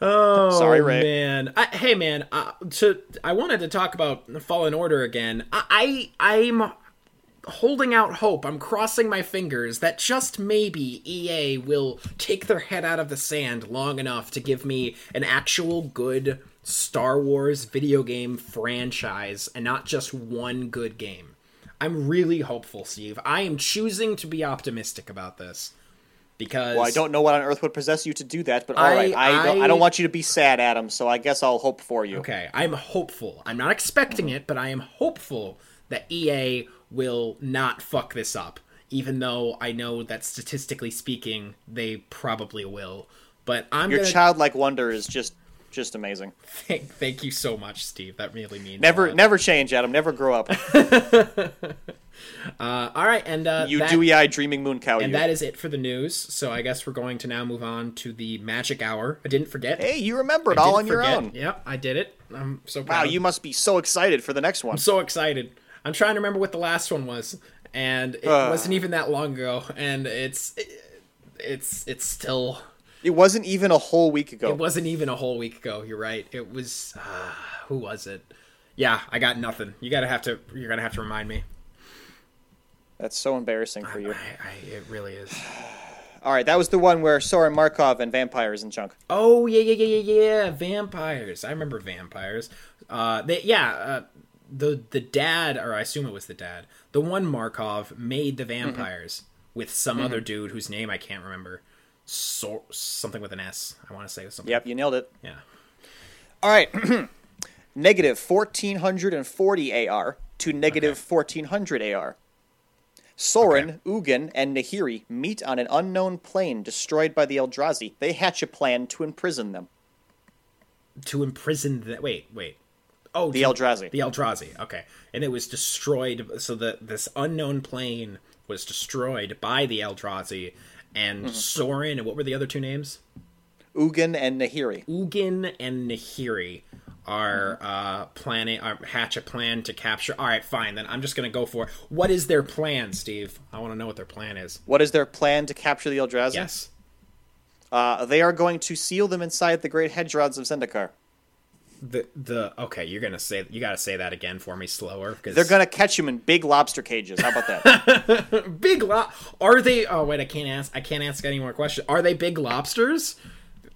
Oh Sorry, Rey. man. I, hey man, uh, to I wanted to talk about Fallen Order again. I, I I'm holding out hope. I'm crossing my fingers that just maybe EA will take their head out of the sand long enough to give me an actual good Star Wars video game franchise and not just one good game. I'm really hopeful, Steve. I am choosing to be optimistic about this because Well, I don't know what on earth would possess you to do that, but all I- right. I, don't, I I- don't want you to be sad, Adam. So I guess I'll hope for you. Okay, I'm hopeful. I'm not expecting it, but I am hopeful that EA will not fuck this up. Even though I know that statistically speaking, they probably will. But I'm Your gonna childlike wonder is just just amazing. thank, thank you so much, Steve. That really means Never never change, Adam. Never grow up. Uh, all right, and uh, You that, dewy-eyed dreaming moon cow. and You. that is it for the news. So I guess we're going to now move on to the magic hour. I didn't forget. hey, you remember it I all on your own. Yep, I did it. I'm so proud. Wow, you must be so excited for the next one. I'm so excited. I'm trying to remember what the last one was, and it Uh. wasn't even that long ago. And it's it's it's still It wasn't even a whole week ago. it wasn't even a whole week ago. You're right. It was uh, who was it? Yeah, I got nothing. You gotta have to. You're gonna have to remind me. That's so embarrassing for you. I, I, it really is. All right, that was the one where Sorin Markov and vampires and junk. Oh yeah, yeah, yeah, yeah, yeah. Vampires. I remember vampires. Uh, they, yeah. Uh, the the dad, or I assume it was the dad, the one Markov made the vampires with some other dude whose name I can't remember. So something with an S. I want to say something. Yep, you nailed it. Yeah. All right. negative 1440 AR to negative 1400 AR. Sorin, Ugin, and Nahiri meet on an unknown plane destroyed by the Eldrazi. They hatch a plan to imprison them. To imprison the wait, wait. Oh, The to- Eldrazi. The Eldrazi. Okay, and it was destroyed. So that this unknown plane was destroyed by the Eldrazi, and Mm-hmm. Sorin. And what were the other two names? Ugin and Nahiri. Ugin and Nahiri are Mm-hmm. uh planning are hatch a plan to capture all right fine then i'm just gonna go for it. what is their plan steve i want to know what their plan is What is their plan to capture the Eldrazi? yes Uh, they are going to seal them inside the great hedrons of Zendikar. The the okay you're gonna say you gotta say that again for me slower because They're to catch them in big lobster cages. How about that? big lo- are they oh wait i can't ask i can't ask any more questions are they big lobsters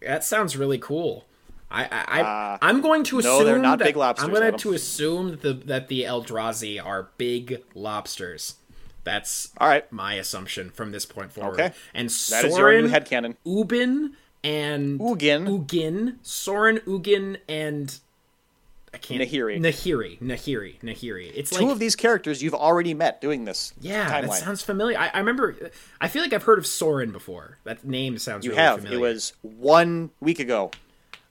that sounds really cool I, I, I I'm going to assume Uh, no, they're not that, big lobsters, I'm going to assume that the that the Eldrazi are big lobsters. That's All right. my assumption from this point forward. Okay. And That Sorin, is your new headcanon. Ubin and Ugin. Ugin, Sorin, Ugin, and I can't Nahiri. Nahiri, Nahiri, Nahiri. It's Two like of these characters you've already met doing this yeah, timeline. that sounds familiar. I, I remember. I feel like I've heard of Sorin before. That name sounds you really have. familiar. It was one week ago.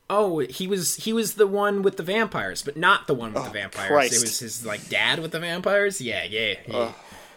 Oh, he was he was the one with the vampires, but not the one with oh, the vampires. Christ. It was his like dad with the vampires. Yeah, yeah, yeah,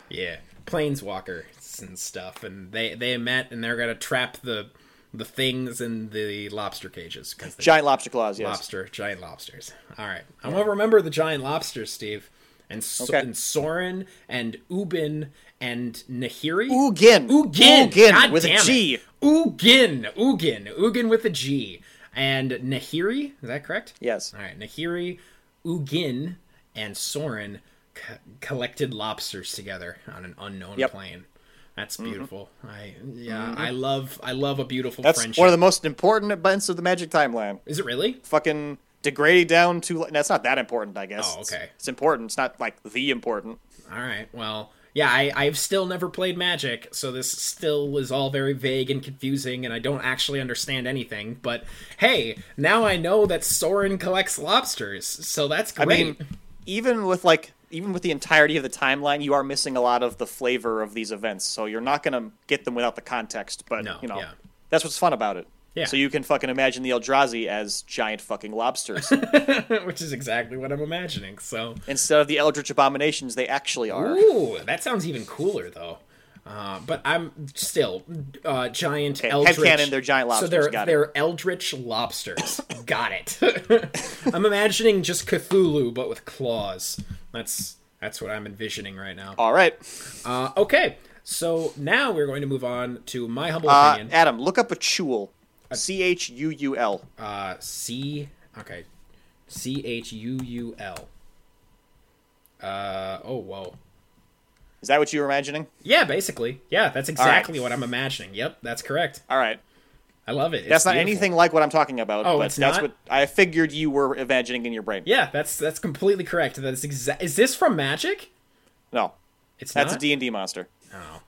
yeah. Planeswalkers and stuff, and they they met and they're gonna trap the the things in the lobster cages because Giant lobster claws, yes. lobster giant lobsters. All right, I'm gonna remember the giant lobsters, Steve, and so, Okay. and Sorin and Ubin and Nahiri. Ugin. Ugin, Ugin God with damn a it. Ugin, Ugin, Ugin with a G, and Nahiri. Is that correct? Yes. All right, Nahiri, Ugin, and Sorin co- collected lobsters together on an unknown Yep. plane. That's mm-hmm. beautiful. I yeah, mm-hmm. I love I love a beautiful That's friendship. one of the most important events of the Magic timeline. Is it really? Fucking degraded down to. That's not that important, I guess. Oh, It's- okay. It's, important. It's not like the important. All right. Well, yeah, I, I've still never played Magic, so this still is all very vague and confusing, and I don't actually understand anything. But hey, now I know that Sorin collects lobsters, so that's I mean, even with like. Even with the entirety of the timeline, you are missing a lot of the flavor of these events. So you're not going to get them without the context. But No, you know, yeah. that's what's fun about it. Yeah. So you can fucking imagine the Eldrazi as giant fucking lobsters Which is exactly what I'm imagining. So, instead of the Eldritch abominations they actually are. ooh, that sounds even cooler, though. Uh, but I'm still uh, giant Okay, eldritch. headcanon, they're giant So they're got they're eldritch lobsters. got it. I'm imagining just Cthulhu, but with claws. That's that's what I'm envisioning right now. All right, Uh, okay, so now we're going to move on to my humble uh, opinion. Adam, look up a chuul. C H U U L. Uh, C. Okay, C H U U L. Uh oh whoa. Is that what you were imagining? Yeah, basically. Yeah, that's exactly what I'm imagining. Yep, that's correct. All right. I love it. That's not beautiful. anything like what I'm talking about, Oh, but it's that's not? what I figured you were imagining in your brain. Yeah, that's that's completely correct. That's exa- Is this from Magic? No, It's that's not. a D&D monster. oh.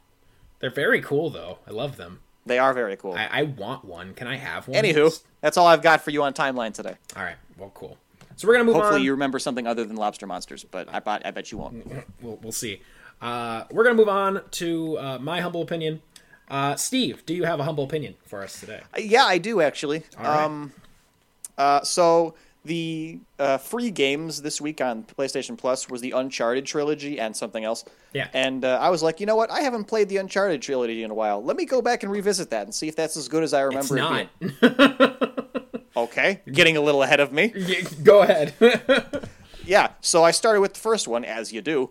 They're very cool though. I love them. They are very cool. I, I want one. Can I have one? Anywho, that's all I've got for you on timeline today. All right. Well, cool. So we're gonna move Hopefully on. Hopefully, you remember something other than lobster monsters, but I bet, I bet you won't. We'll, we'll see. Uh, we're gonna move on to uh, my humble opinion. Uh, Steve, do you have a humble opinion for us today? Yeah, I do actually. right. Um, uh, so the uh, free games this week on PlayStation Plus was the Uncharted trilogy and something else. Yeah. And uh, I was like, you know what? I haven't played the Uncharted trilogy in a while. Let me go back and revisit that and see if that's as good as I It's remember it not. Okay, getting a little ahead of me. Go ahead. Yeah. So I started with the first one, as you do.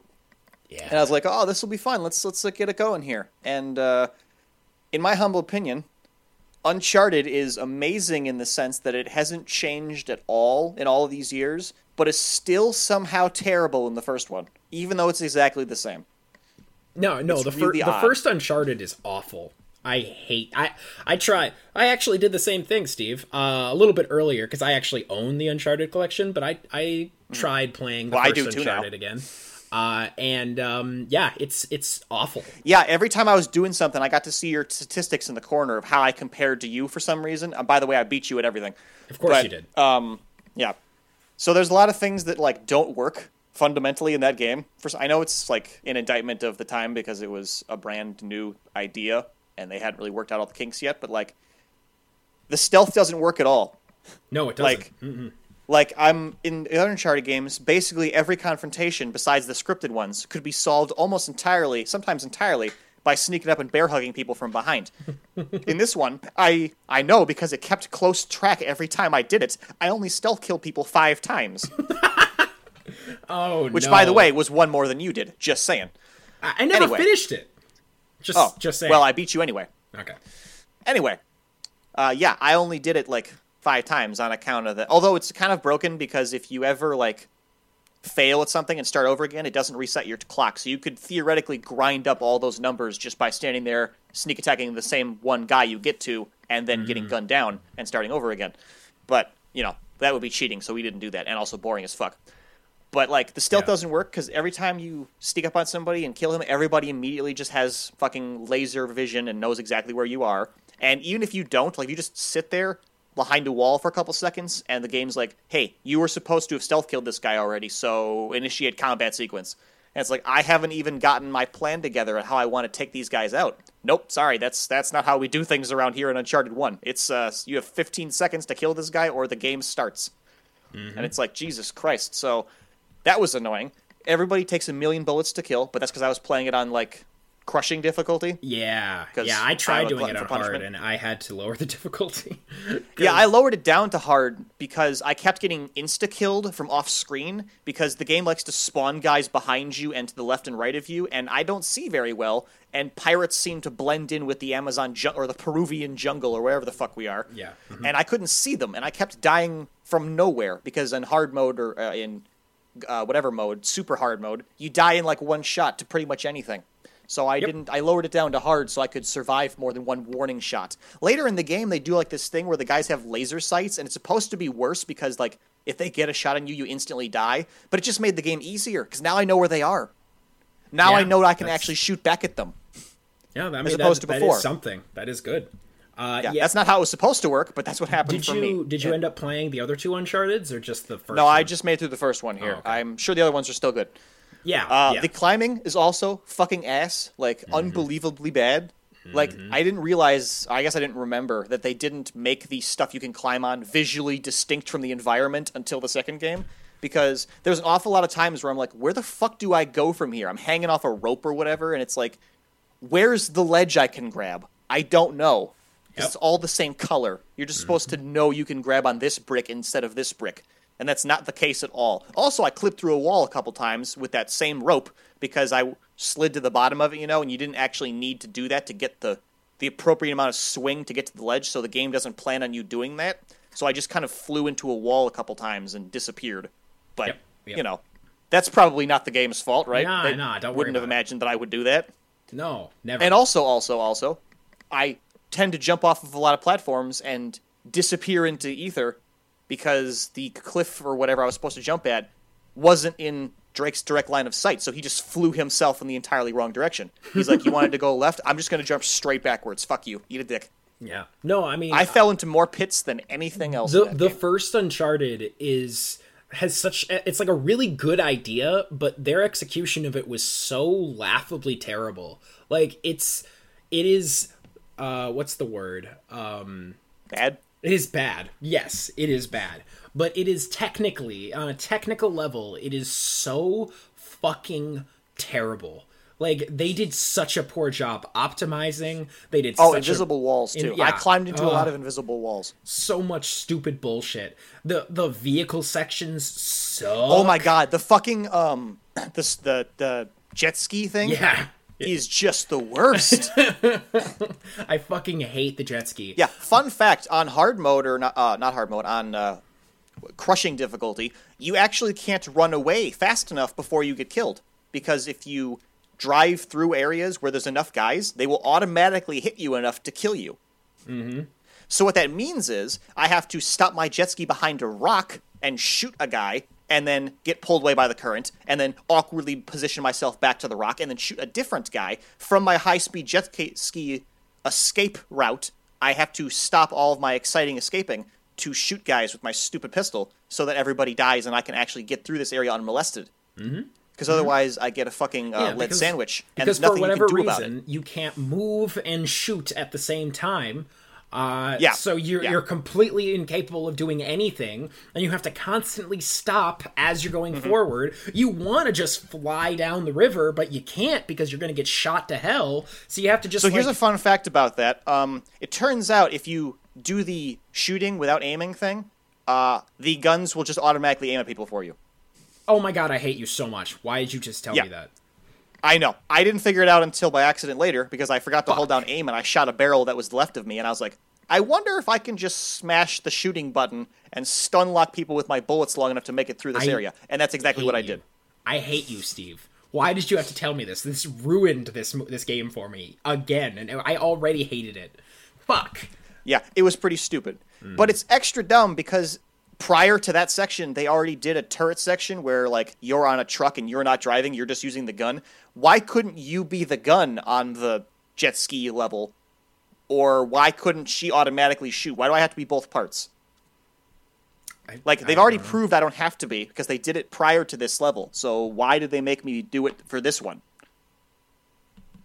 Yeah. And I was like, "Oh, this will be fun. Let's let's get it going here." And uh, in my humble opinion, Uncharted is amazing in the sense that it hasn't changed at all in all of these years, but is still somehow terrible in the first one, even though it's exactly the same. No, no, It's the, fir- the first Uncharted is awful. I hate. I I try. I actually did the same thing, Steve. Uh, a little bit earlier because I actually own the Uncharted collection, but I I tried playing the. Well, I first do too now. Uncharted again. Uh, and um, yeah, it's it's awful. Yeah, every time I was doing something, I got to see your statistics in the corner of how I compared to you for some reason. Uh, by the way, I beat you at everything. Of course But, you did. Um, yeah. So there's a lot of things that like don't work fundamentally in that game. First, I know it's like an indictment of the time because it was a brand new idea and they hadn't really worked out all the kinks yet. But like, the stealth doesn't work at all. no, it doesn't. like- Like I'm in the other Uncharted games, basically every confrontation besides the scripted ones could be solved almost entirely, sometimes entirely, by sneaking up and bear hugging people from behind. in this one, I I know because it kept close track every time I did it. I only stealth killed people five times, oh, which no. by the way was one more than you did. Just saying. I, I never anyway. finished it. Just Oh, just saying. well, I beat you anyway. okay. Anyway, uh, yeah, I only did it like five times on account of that. Although it's kind of broken because if you ever like fail at something and start over again, it doesn't reset your clock. So you could theoretically grind up all those numbers just by standing there, sneak attacking the same one guy you get to, and then getting mm. gunned down and starting over again. But you know that would be cheating, so we didn't do that, and also boring as fuck. But like the stealth Yeah. doesn't work because every time you sneak up on somebody and kill him, everybody immediately just has fucking laser vision and knows exactly where you are. And even if you don't, like you just sit there behind a wall for a couple seconds, and the game's like, "Hey, you were supposed to have stealth killed this guy already, so initiate combat sequence." And it's like I haven't even gotten my plan together on how I want to take these guys out. Nope, sorry, that's that's not how we do things around here in Uncharted One. It's uh, you have 15 seconds to kill this guy, or the game starts and it's like Jesus Christ. So that was annoying. Everybody takes a million bullets to kill, but that's because I was playing it on like crushing difficulty. Yeah, yeah. I tried a doing it on hard, and I had to lower the difficulty. Yeah, I lowered it down to hard because I kept getting insta killed from off screen because the game likes to spawn guys behind you and to the left and right of you, and I don't see very well. And pirates seem to blend in with the Amazon ju- or the Peruvian jungle or wherever the fuck we are. Yeah. and I couldn't see them, and I kept dying from nowhere because in hard mode or uh, in uh, whatever mode, super hard mode, you die in like one shot to pretty much anything. So I didn't. I lowered it down to hard so I could survive more than one warning shot. Later in the game, they do like this thing where the guys have laser sights, and it's supposed to be worse because like if they get a shot on you, you instantly die. But it just made the game easier because now I know where they are. Now I know I can that's- actually shoot back at them. yeah, I mean, as that- opposed to that is before. something. That is good. Uh, Yeah, yeah. that's not how it was supposed to work, but that's what happened did for you me. did you Yeah. end up playing the other two Uncharted's or just the first? No, I just made it through the first one here. Oh, okay. I'm sure the other ones are still good. Yeah, Uh, yeah. The climbing is also fucking ass, like Mm-hmm. unbelievably bad. Like I didn't realize, I guess I didn't remember that they didn't make the stuff you can climb on visually distinct from the environment until the second game. Because there's an awful lot of times where I'm like, where the fuck do I go from here? I'm hanging off a rope or whatever, and it's like, where's the ledge I can grab? I don't know. Yep. It's all the same color. You're just supposed to know you can grab on this brick instead of this brick. And that's not the case at all. Also, I clipped through a wall a couple times with that same rope because I slid to the bottom of it, you know, and you didn't actually need to do that to get the the appropriate amount of swing to get to the ledge, so the game doesn't plan on you doing that. So I just kind of flew into a wall a couple times and disappeared. But Yep, yep. you know, that's probably not the game's fault, right? Nah, They nah, don't worry wouldn't have about it. imagined that I would do that. no, never. And also, also, also, I tend to jump off of a lot of platforms and disappear into ether because the cliff or whatever I was supposed to jump at wasn't in Drake's direct line of sight. So he just flew himself in the entirely wrong direction. He's like, "You wanted to go left? I'm just going to jump straight backwards. Fuck you. Eat a dick." yeah, no, I mean, I fell into more pits than anything else. the the game. first Uncharted is has such it's like a really good idea, but their execution of it was so laughably terrible. Like it's it is uh what's the word? Um bad. It is bad. Yes, it is bad. But it is technically on a technical level, it is so fucking terrible. Like they did such a poor job optimizing. They did Oh, such a- invisible walls in- too. yeah. I climbed into a lot of invisible walls. so much stupid bullshit. The the vehicle sections so Oh my god, the fucking um, this the the jet ski thing. yeah is just the worst. I fucking hate the jet ski. yeah, fun fact on hard mode or not uh, not hard mode on uh, crushing difficulty, you actually can't run away fast enough before you get killed because if you drive through areas where there's enough guys, they will automatically hit you enough to kill you. Mm-hmm. So what that means is I have to stop my jet ski behind a rock and shoot a guy and then get pulled away by the current and then awkwardly position myself back to the rock and then shoot a different guy from my high-speed jet ski escape route. I have to stop all of my exciting escaping to shoot guys with my stupid pistol so that everybody dies and I can actually get through this area unmolested. Mm-hmm. Because otherwise, I get a fucking uh, Yeah, lead sandwich, and because there's nothing for whatever you can do about it. reason you can't move and shoot at the same time uh, Yeah, so you're yeah. you're completely incapable of doing anything, and you have to constantly stop as you're going Mm-hmm. forward. You want to just fly down the river, but you can't because you're going to get shot to hell. So you have to just. So here's a fun fact about that. Um, it turns out if you do the shooting without aiming thing, uh, the guns will just automatically aim at people for you. oh my god, I hate you so much. Why did you just tell Yeah. me that? I know. I didn't figure it out until by accident later because I forgot to hold down aim and I shot a barrel that was left of me and I was like, I wonder if I can just smash the shooting button and stun lock people with my bullets long enough to make it through this I area. And that's exactly what I you. did. I hate you, Steve. Why did you have to tell me this? This ruined this this game for me again, and I already hated it. Fuck. Yeah, it was pretty stupid. Hmm. But it's extra dumb because prior to that section, they already did a turret section where like you're on a truck and you're not driving, you're just using the gun. Why couldn't you be the gun on the jet ski level? Or why couldn't she automatically shoot? Why do I have to be both parts? I- Like I they've already know. proved I don't have to be because they did it prior to this level. So why did they make me do it for this one?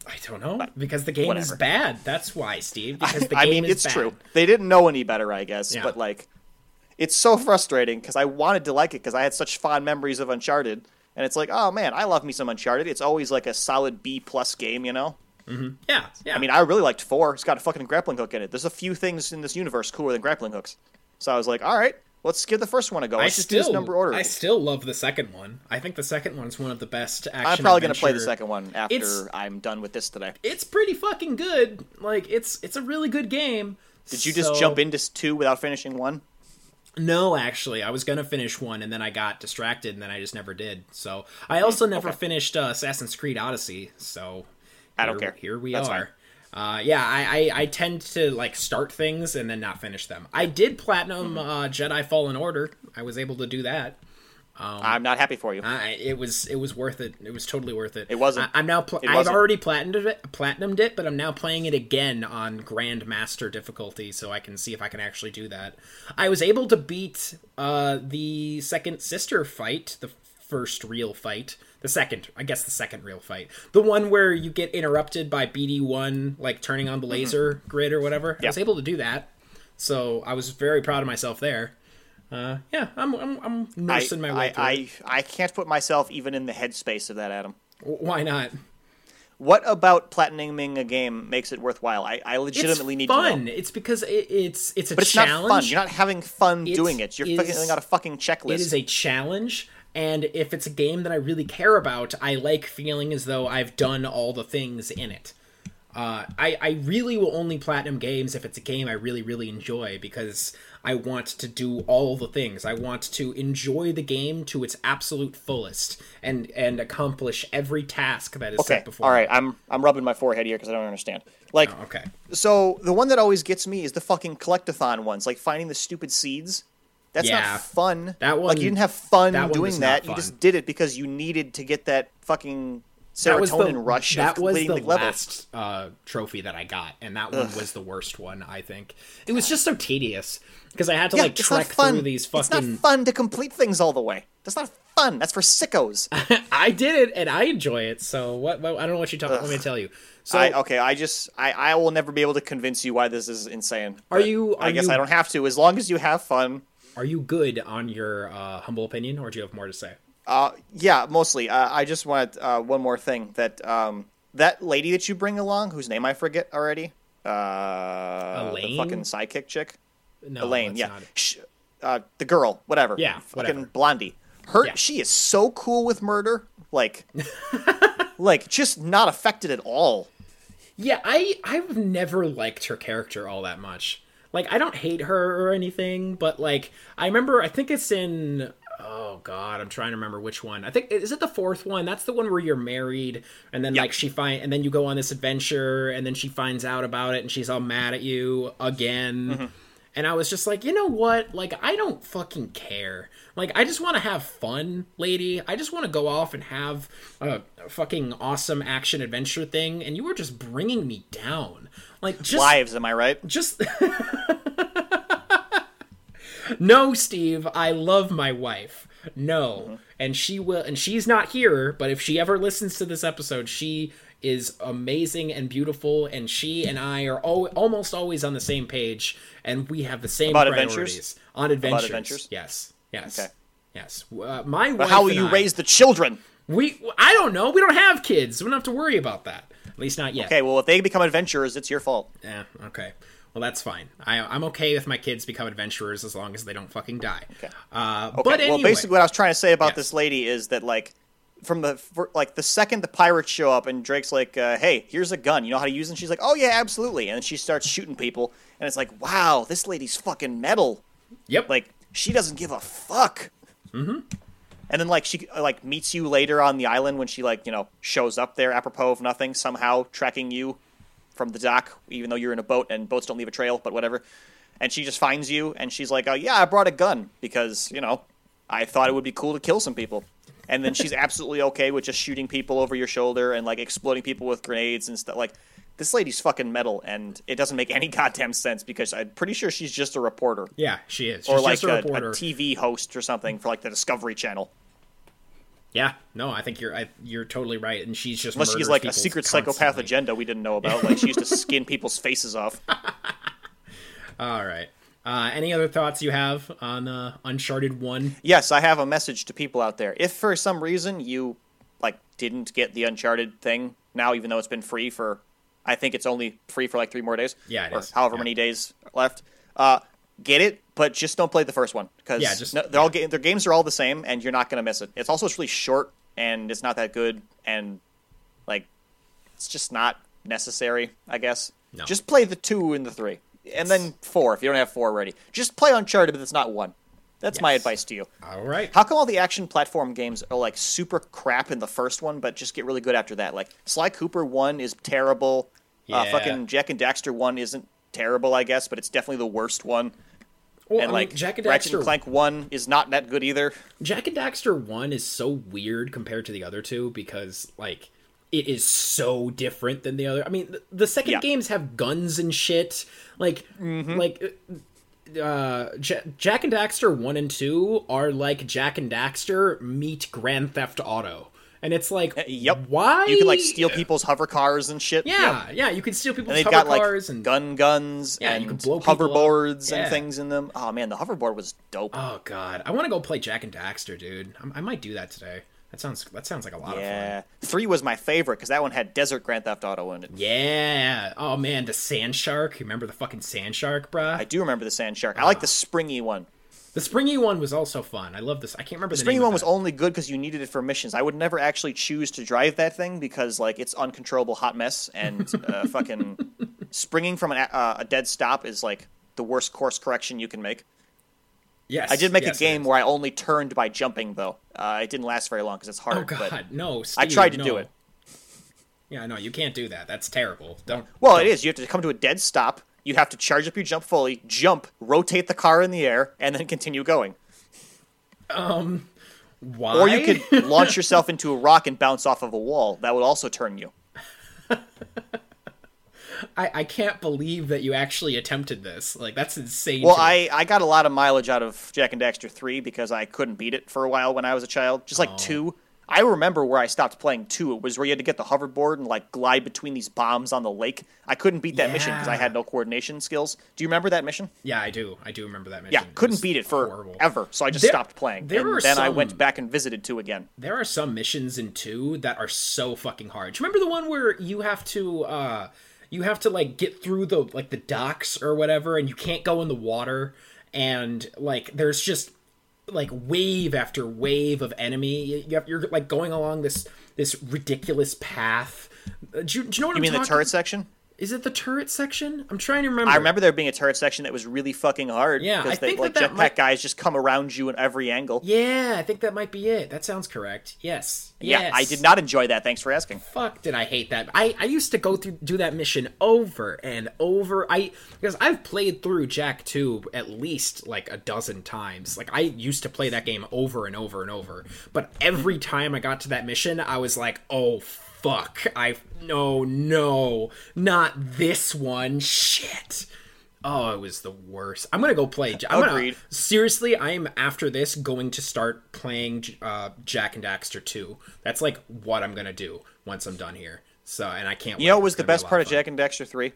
I don't know because the game is bad. That's why, Steve. Because the I game mean, is it's bad. true. They didn't know any better, I guess. Yeah. But like, it's so frustrating because I wanted to like it because I had such fond memories of Uncharted, and it's like, oh man, I love me some Uncharted. It's always like a solid B plus game, you know. Mm-hmm. Yeah, yeah. I mean, I really liked four. It's got a fucking grappling hook in it. There's a few things in this universe cooler than grappling hooks. So I was like, all right, let's give the first one a go. I Let's just still, do this number order. I still love the second one. I think the second one's one of the best action. I'm probably gonna play the second one after It's- I'm done with this today. It's pretty fucking good. Like it's it's a really good game. Did you just So- jump into two without finishing one? No, actually, I was gonna finish one, and then I got distracted, and then I just never did. So I also never okay. finished uh, Assassin's Creed Odyssey. So I don't here- care. Here we That's are. Uh, yeah, I, I I tend to like start things and then not finish them. I did platinum Mm-hmm. uh, Jedi Fallen Order. I was able to do that. I'm not happy for you. I, it was it was worth it. It was totally worth it. It wasn't. I, am now. Pl- I've already platinumed it, platinumed it, but I'm now playing it again on Grandmaster difficulty, so I can see if I can actually do that. I was able to beat uh, the second sister fight, the first real fight, the second, I guess, the second real fight, the one where you get interrupted by BD one, like turning on the laser grid or whatever. I Mm-hmm. Was able to do that, so I was very proud of myself there. Uh, yeah, I'm I'm, I'm I, nursing my way I, through. it. I, I can't put myself even in the headspace of that, Adam. Why not? What about platinuming a game makes it worthwhile? I, I legitimately it's need fun. to. It's because it, it's it's a But it's challenge. not fun. You're not having fun It doing it. You're is- filling out a fucking checklist. It is a challenge, and if it's a game that I really care about, I like feeling as though I've done all the things in it. Uh, I I really will only platinum games if it's a game I really really enjoy because I want to do all the things. I want to enjoy the game to its absolute fullest and and accomplish every task that is okay. set before. All me. right. I'm I'm rubbing my forehead here because I don't understand. Like, Oh, okay. so the one that always gets me is the fucking collectathon ones, like finding the stupid seeds. That's Yeah. not fun. That like you didn't have fun that doing that. You just did it because you needed to get that fucking serotonin the, rush That was the level. last uh, trophy that I got, and that one was the worst one. I think it was just so tedious because I had to Yeah, like trek through these fucking. It's not fun to complete things all the way. That's not fun. That's for sickos. I did it, and I enjoy it. So what? what I don't know what you talk. About let me tell you. So I, okay, I just I, I will never be able to convince you why this is insane. Are you- I guess you- I don't have to. As long as you have fun. are you good on your uh, humble opinion, or do you have more to say? Uh, yeah, mostly. Uh, I just want uh, one more thing that um that lady that you bring along, whose name I forget already. Uh, the Elaine? fucking sidekick chick, No, Elaine. Yeah, uh, the girl, whatever. Yeah, fucking whatever. blondie. Her, Yeah. she is so cool with murder. Like, like just not affected at all. Yeah, I I've never liked her character all that much. Like I don't hate her or anything, but like I remember I think it's in oh god, I'm trying to remember which one. I think is it the fourth one? That's the one where you're married and then Yep. like she find and then you go on this adventure and then she finds out about it and she's all mad at you again. Mm-hmm. And I was just like, you know what? Like, I don't fucking care. Like, I just want to have fun, lady. I just want to go off and have a, a fucking awesome action adventure thing. And you were just bringing me down. Like, just Lives, am I right? just no steve i love my wife no and she will and she's not here but if she ever listens to this episode she is amazing and beautiful and she and i are al- almost always on the same page and we have the same About priorities adventures? on adventures. adventures? yes yes Okay. yes uh, my But how will you I- raise the children? we i don't know we don't have kids we don't have to worry about that at least not yet Okay, well, if they become adventurers, it's your fault. Yeah, okay. Well, that's fine. I, I'm okay if my kids become adventurers as long as they don't fucking die. Okay. Uh, Okay, but anyway, well, basically, what I was trying to say about Yes. this lady is that, like, from the for, like the second the pirates show up and Drake's like, uh, "Hey, here's a gun. You know how to use it?" And she's like, "Oh yeah, absolutely." And then she starts shooting people, and it's like, "Wow, this lady's fucking metal. yep. Like, she doesn't give a fuck." Mm-hmm. And then like she uh, like meets you later on the island when she like you know shows up there apropos of nothing somehow tracking you from the dock even though you're in a boat and boats don't leave a trail but whatever. And she just finds you and she's like, "Oh yeah, I brought a gun because you know I thought it would be cool to kill some people." And then she's absolutely okay with just shooting people over your shoulder and like exploding people with grenades and stuff. Like this lady's fucking metal, and it doesn't make any goddamn sense because I'm pretty sure she's just a reporter yeah, she is. She's or like just a a, reporter. a TV host or something for like the Discovery Channel. Yeah, no, I think you're I, you're totally right. And she's just Unless she's like a secret psychopath agenda we didn't know about. Like she used to skin people's faces off. All right. Uh, any other thoughts you have on uh, Uncharted One? Yes, I have a message to people out there. If for some reason you like didn't get the Uncharted thing now, even though it's been free for, I think it's only free for like three more days. Yeah, it or is. however Yeah. many days left. Uh, get it, but just don't play the first one because Yeah, just- they're all ga- their games are all the same, and you're not gonna miss it. It's also it's really short and it's not that good, and like it's just not necessary. I guess. No. Just play the two and the three, and then four if you don't have four already. Just play Uncharted, but it's not one. That's my advice to you. All right. How come all the action platform games are like super crap in the first one, but just get really good after that? Like Sly Cooper one is terrible. Uh, Yeah. fucking Jak and Daxter one isn't terrible, I guess, but it's definitely the worst one. Well, And I mean, like Jak and Ratchet Daxter, and Clank one is not that good either. Jak and Daxter One is so weird compared to the other two because like it is so different than the other. I mean, the, the second Yeah. Mm-hmm. games have guns and shit. Like, like uh, J- Jak and Daxter One and Two are like Jak and Daxter meet Grand Theft Auto, and it's like, Uh, Yep. why You can like steal people's hover cars and shit. Yep. Yeah, yeah, you can steal people's And they've got like cars and gun guns Yeah, and you can blow hoverboards Yeah. and things in them. Oh man, the hoverboard was dope. Oh god, I want to go play Jak and Daxter, dude. I, I might do that today. That sounds that sounds like a lot of fun. yeah, three was my favorite because that one had Desert Grand Theft Auto in it. Yeah. Oh man, the sand shark. You remember the fucking sand shark, bruh? I do remember the Sand Shark. I like the springy one. The springy one was also fun. I love this. I can't remember the, The springy one was only good because you needed it for missions. I would never actually choose to drive that thing because like it's uncontrollable hot mess and uh, fucking springing from an, uh, a dead stop is like the worst course correction you can make. Yes. I did make yes, a game where I only turned by jumping though. Uh, it didn't last very long because it's hard. Oh god, but no. I tried to no. do it. Yeah, no, you can't do that. That's terrible. Don't. Well, don't. it is. You have to come to a dead stop. You have to charge up your jump fully, jump, rotate the car in the air, and then continue going. Um, why? Or you could launch yourself into a rock and bounce off of a wall. That would also turn you. I, I can't believe that you actually attempted this. Like that's insane. Well. I, I got a lot of mileage out of Jak and Daxter 3 because I couldn't beat it for a while when I was a child. Just Oh. like 2. I remember where I stopped playing too. It was where you had to get the hoverboard and like glide between these bombs on the lake. I couldn't beat that mission because I had no coordination skills. Do you remember that mission? Yeah, I do. I do remember that mission. Yeah, couldn't beat it for horrible. ever. So I just There- stopped playing. there and then I some- went back and visited 2 again. there are some missions in two that are so fucking hard. Do you remember the one where you have to uh you have to like get through the like the docks or whatever and you can't go in the water and like there's just like wave after wave of enemy. You you're like going along this this ridiculous path. Uh, do, you, do you know what You I'm mean the turret section? Is it the turret section? I'm trying to remember. I remember there being a turret section that was really fucking hard. Yeah, I because they, think like that jetpack might- guys just come around you in every angle. Yeah, I think that might be it. That sounds correct. Yes. Yeah, yes. I did not enjoy that. Thanks for asking. fuck did I hate that. I, I used to go through do that mission over and over. I because I've played through Jak 2 at least like a dozen times. Like I used to play that game over and over and over. But every time I got to that mission, I was like, "Oh fuck. I no, no. Not this one. Shit." Oh, it was the worst. I'm gonna go play. I'm gonna, Agreed. seriously, I am after this going to start playing uh, Jak and Daxter 2. That's like what I'm gonna do once I'm done here. So, and I can't. You wait. know what was the gonna be best part of fun. Jak and Daxter 3?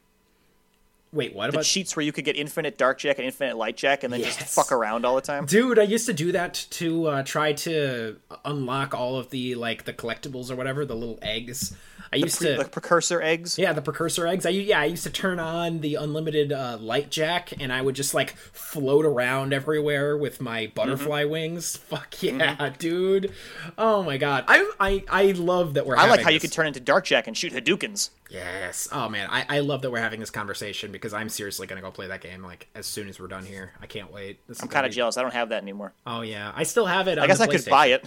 Wait, what The about? cheats where you could get infinite dark Jak and infinite light Jak and then Yes. just fuck around all the time. Dude, I used to do that to uh, try to unlock all of the like the collectibles or whatever, the little eggs. I used to. The precursor eggs. Yeah, the precursor eggs. I yeah, I used to turn on the unlimited uh, light Jak, and I would just like float around everywhere with my butterfly Mm-hmm. wings. Fuck yeah, dude! Oh my god, I I I love that we're. I like how you could turn into dark Jak and shoot Hadoukens. Yes. Oh man, I I love that we're having this conversation because I'm seriously gonna go play that game like as soon as we're done here. I can't wait. This I'm kind of jealous. I don't have that anymore. Oh yeah, I still have it. I guess I could buy it.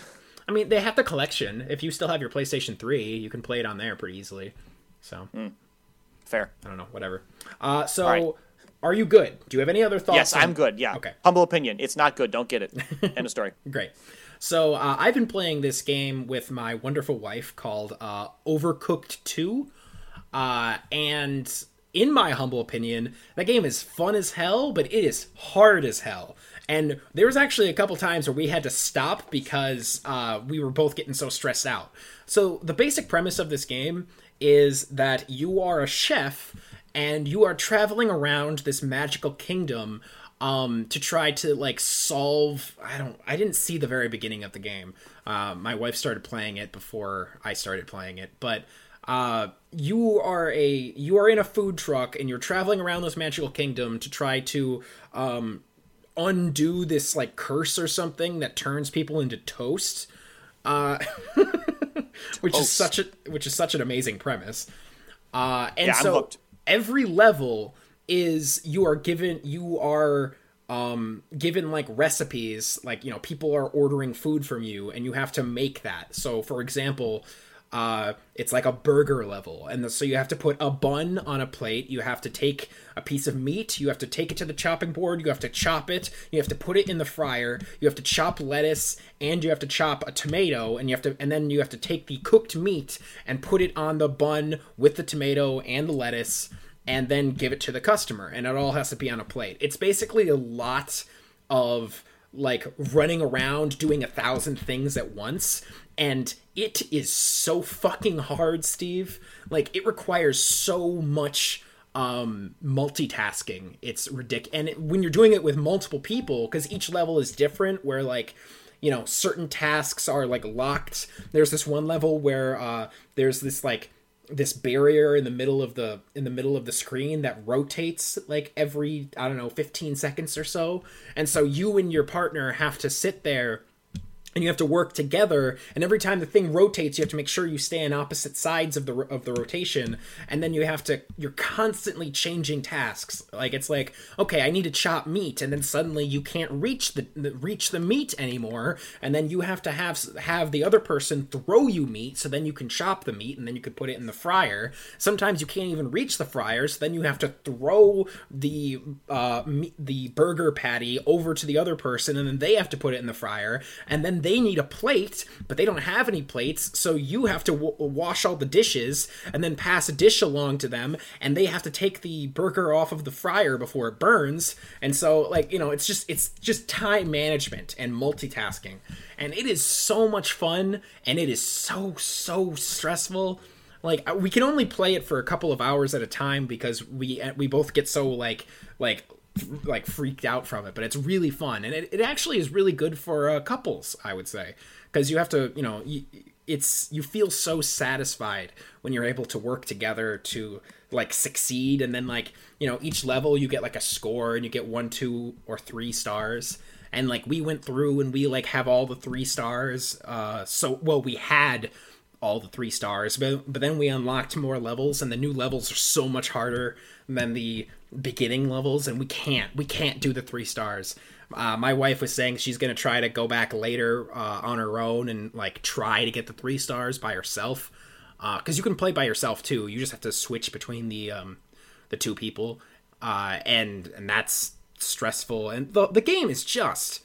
I mean, they have the collection. If you still have your PlayStation 3, you can play it on there pretty easily. So, Fair. I don't know, whatever. Uh, so, right. are you good? Do you have any other thoughts? Yes, on- I'm good. Yeah. Okay. Humble opinion. It's not good. Don't get it. End of story. Great. So, uh, I've been playing this game with my wonderful wife called uh, Overcooked 2. Uh, and in my humble opinion, that game is fun as hell, but it is hard as hell. And there was actually a couple times where we had to stop because uh, we were both getting so stressed out. So the basic premise of this game is that you are a chef and you are traveling around this magical kingdom um to try to like solve i don't i didn't see the very beginning of the game uh, my wife started playing it before i started playing it but uh you are a you are in a food truck and you're traveling around this magical kingdom to try to um undo this like curse or something that turns people into toast uh which is such a which is such an amazing premise. Uh and Yeah, so every level is you are given you are um given like recipes like you know people are ordering food from you and you have to make that. So for example uh it's like a burger level. And so you have to put a bun on a plate. You have to take a piece of meat. You have to take it to the chopping board. You have to chop it. You have to put it in the fryer. You have to chop lettuce and you have to chop a tomato. And you have to and then you have to take the cooked meat and put it on the bun with the tomato and the lettuce and then give it to the customer. And it all has to be on a plate. It's basically a lot of like running around doing a thousand things at once and it is so fucking hard steve. Like it requires so much um multitasking. It's ridiculous and it, when you're doing it with multiple people because each level is different where like you know certain tasks are like locked. There's this one level where uh there's this like this barrier in the middle of the in the middle of the screen that rotates like every I don't know 15 seconds or so. And so you and your partner have to sit there and you have to work together and every time the thing rotates you have to make sure you stay on opposite sides of the of the rotation and then you have to you're constantly changing tasks. Like it's like okay i need to chop meat and then suddenly you can't reach the, reach the meat anymore and then you have to have have the other person throw you meat so then you can chop the meat and then you can put it in the fryer. Sometimes you can't even reach the fryer so then you have to throw the uh the burger patty over to the other person and then they have to put it in the fryer and then they need a plate but they don't have any plates so you have to w- wash all the dishes and then pass a dish along to them and they have to take the burger off of the fryer before it burns. And so like you know it's just it's just time management and multitasking. And it is so much fun and it is so so stressful. Like we can only play it for a couple of hours at a time because we uh, we both get so like like like freaked out from it but it's really fun. And it, it actually is really good for uh, couples i would say. Because you have to you know it's you feel so satisfied when you're able to work together to like succeed. And then like you know each level you get like a score and you get one two or three stars. And like we went through and we like have all the three stars uh so well we had all the three stars, but but then we unlocked more levels, and the new levels are so much harder than the beginning levels, and we can't we can't do the three stars. Uh, my wife was saying she's gonna try to go back later uh, on her own and like try to get the three stars by herself, because uh, you can play by yourself too. You just have to switch between the um, the two people, uh, and and that's stressful. And the the game is just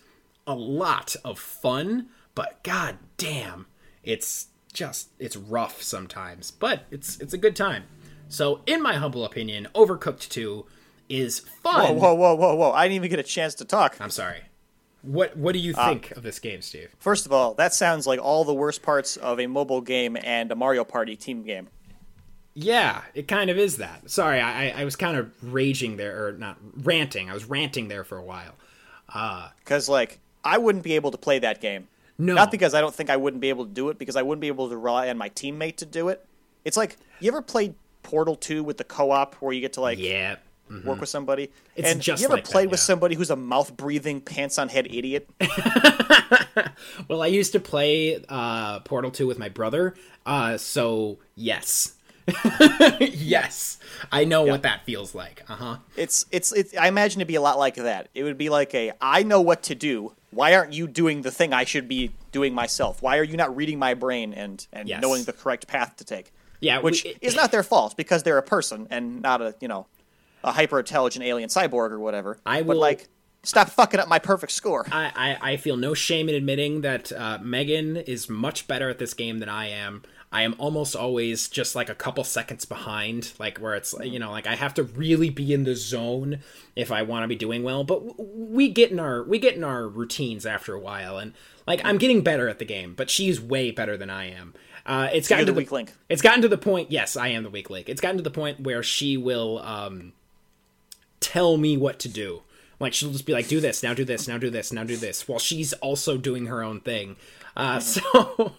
a lot of fun, but god damn, it's just it's rough sometimes, but it's it's a good time. So, in my humble opinion, Overcooked 2 is fun. Whoa, whoa, whoa, whoa, whoa! I didn't even get a chance to talk. I'm sorry. What what do you think uh, of this game, Steve? First of all, that sounds like all the worst parts of a mobile game and a Mario Party team game. Yeah, it kind of is that. Sorry, I, I was kind of raging there, or not ranting. I was ranting there for a while. Because, uh, like, I wouldn't be able to play that game. No. Not because I don't think I wouldn't be able to do it, because I wouldn't be able to rely on my teammate to do it. It's like, you ever played Portal 2 with the co op where you get to, like, yeah. Mm-hmm. work with somebody? It's and just you ever like played that, with yeah. somebody who's a mouth breathing, pants on head idiot? well, I used to play uh, Portal 2 with my brother, uh, so yes. yes, I know yeah. what that feels like. Uh huh. It's, it's it's I imagine it'd be a lot like that. It would be like a I know what to do. Why aren't you doing the thing I should be doing myself? Why are you not reading my brain and and Yes. knowing the correct path to take? Yeah, which we- is not their fault because they're a person and not a you know a hyper intelligent alien cyborg or whatever. I But will- like, stop fucking up my perfect score. I, I, I feel no shame in admitting that uh, Megan is much better at this game than I am. I am almost always just like a couple seconds behind, like where it's you know like I have to really be in the zone if I want to be doing well. But we get in our we get in our routines after a while, and like I'm getting better at the game, but she's way better than I am. Uh, it's you're gotten the to weak link. It's gotten to the point. Yes, I am the weak link. It's gotten to the point where she will um, tell me what to do. Like she'll just be like, "Do this now, do this now, do this now, do this," while she's also doing her own thing. Uh, so,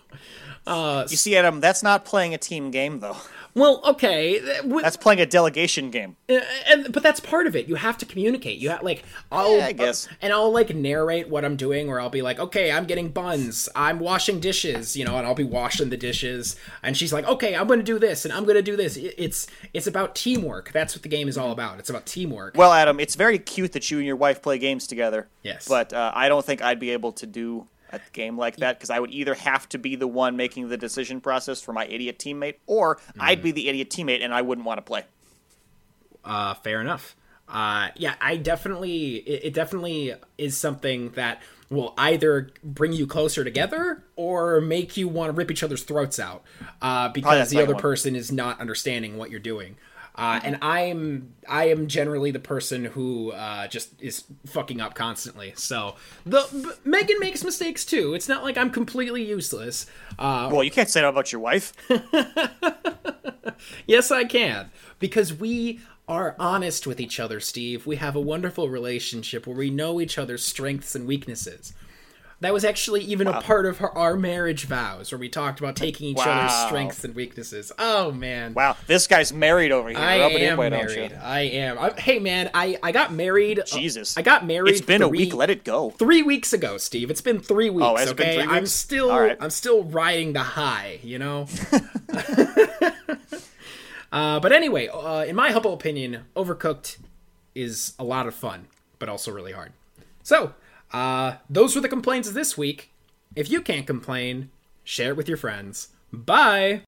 uh, You see, Adam, that's not playing a team game though. well, okay, That's playing a delegation game. and but that's part of it. You have to communicate. You have like I'll Yeah, I guess. and I'll like narrate what I'm doing, or I'll be like, okay, I'm getting buns, I'm washing dishes, you know, and I'll be washing the dishes, and she's like, okay, I'm gonna do this, and I'm gonna do this. It- It's it's about teamwork. That's what the game is all about. It's about teamwork. Well, Adam, it's very cute that you and your wife play games together. Yes. But uh, I don't think I'd be able to do a game like that because I would either have to be the one making the decision process for my idiot teammate, or I'd Mm. be the idiot teammate and I wouldn't want to play. Uh, fair enough. Uh, yeah, I definitely, it, it definitely is something that will either bring you closer together or make you want to rip each other's throats out uh, because the other one. person is not understanding what you're doing. Uh, and I'm I am generally the person who uh, just is fucking up constantly. So the Megan makes mistakes too. It's not like I'm completely useless. Uh, Well, you can't say that about your wife. Yes, I can. Because we are honest with each other, Steve. We have a wonderful relationship where we know each other's strengths and weaknesses. That was actually even a part of our, our marriage vows, where we talked about taking each other's strengths and weaknesses. Oh man, Wow, this guy's married over here. I Rub it in, am married. I am. I, hey man, I I got married. uh, Jesus. I got married. It's been a week. Let it go. three weeks ago, Steve. It's been three weeks. Oh, it been okay, three I'm still right. I'm still riding the high. You know. uh, but anyway, uh, in my humble opinion, Overcooked is a lot of fun, but also really hard. So, uh, those were the complaints this week. If you can't complain, share it with your friends. Bye.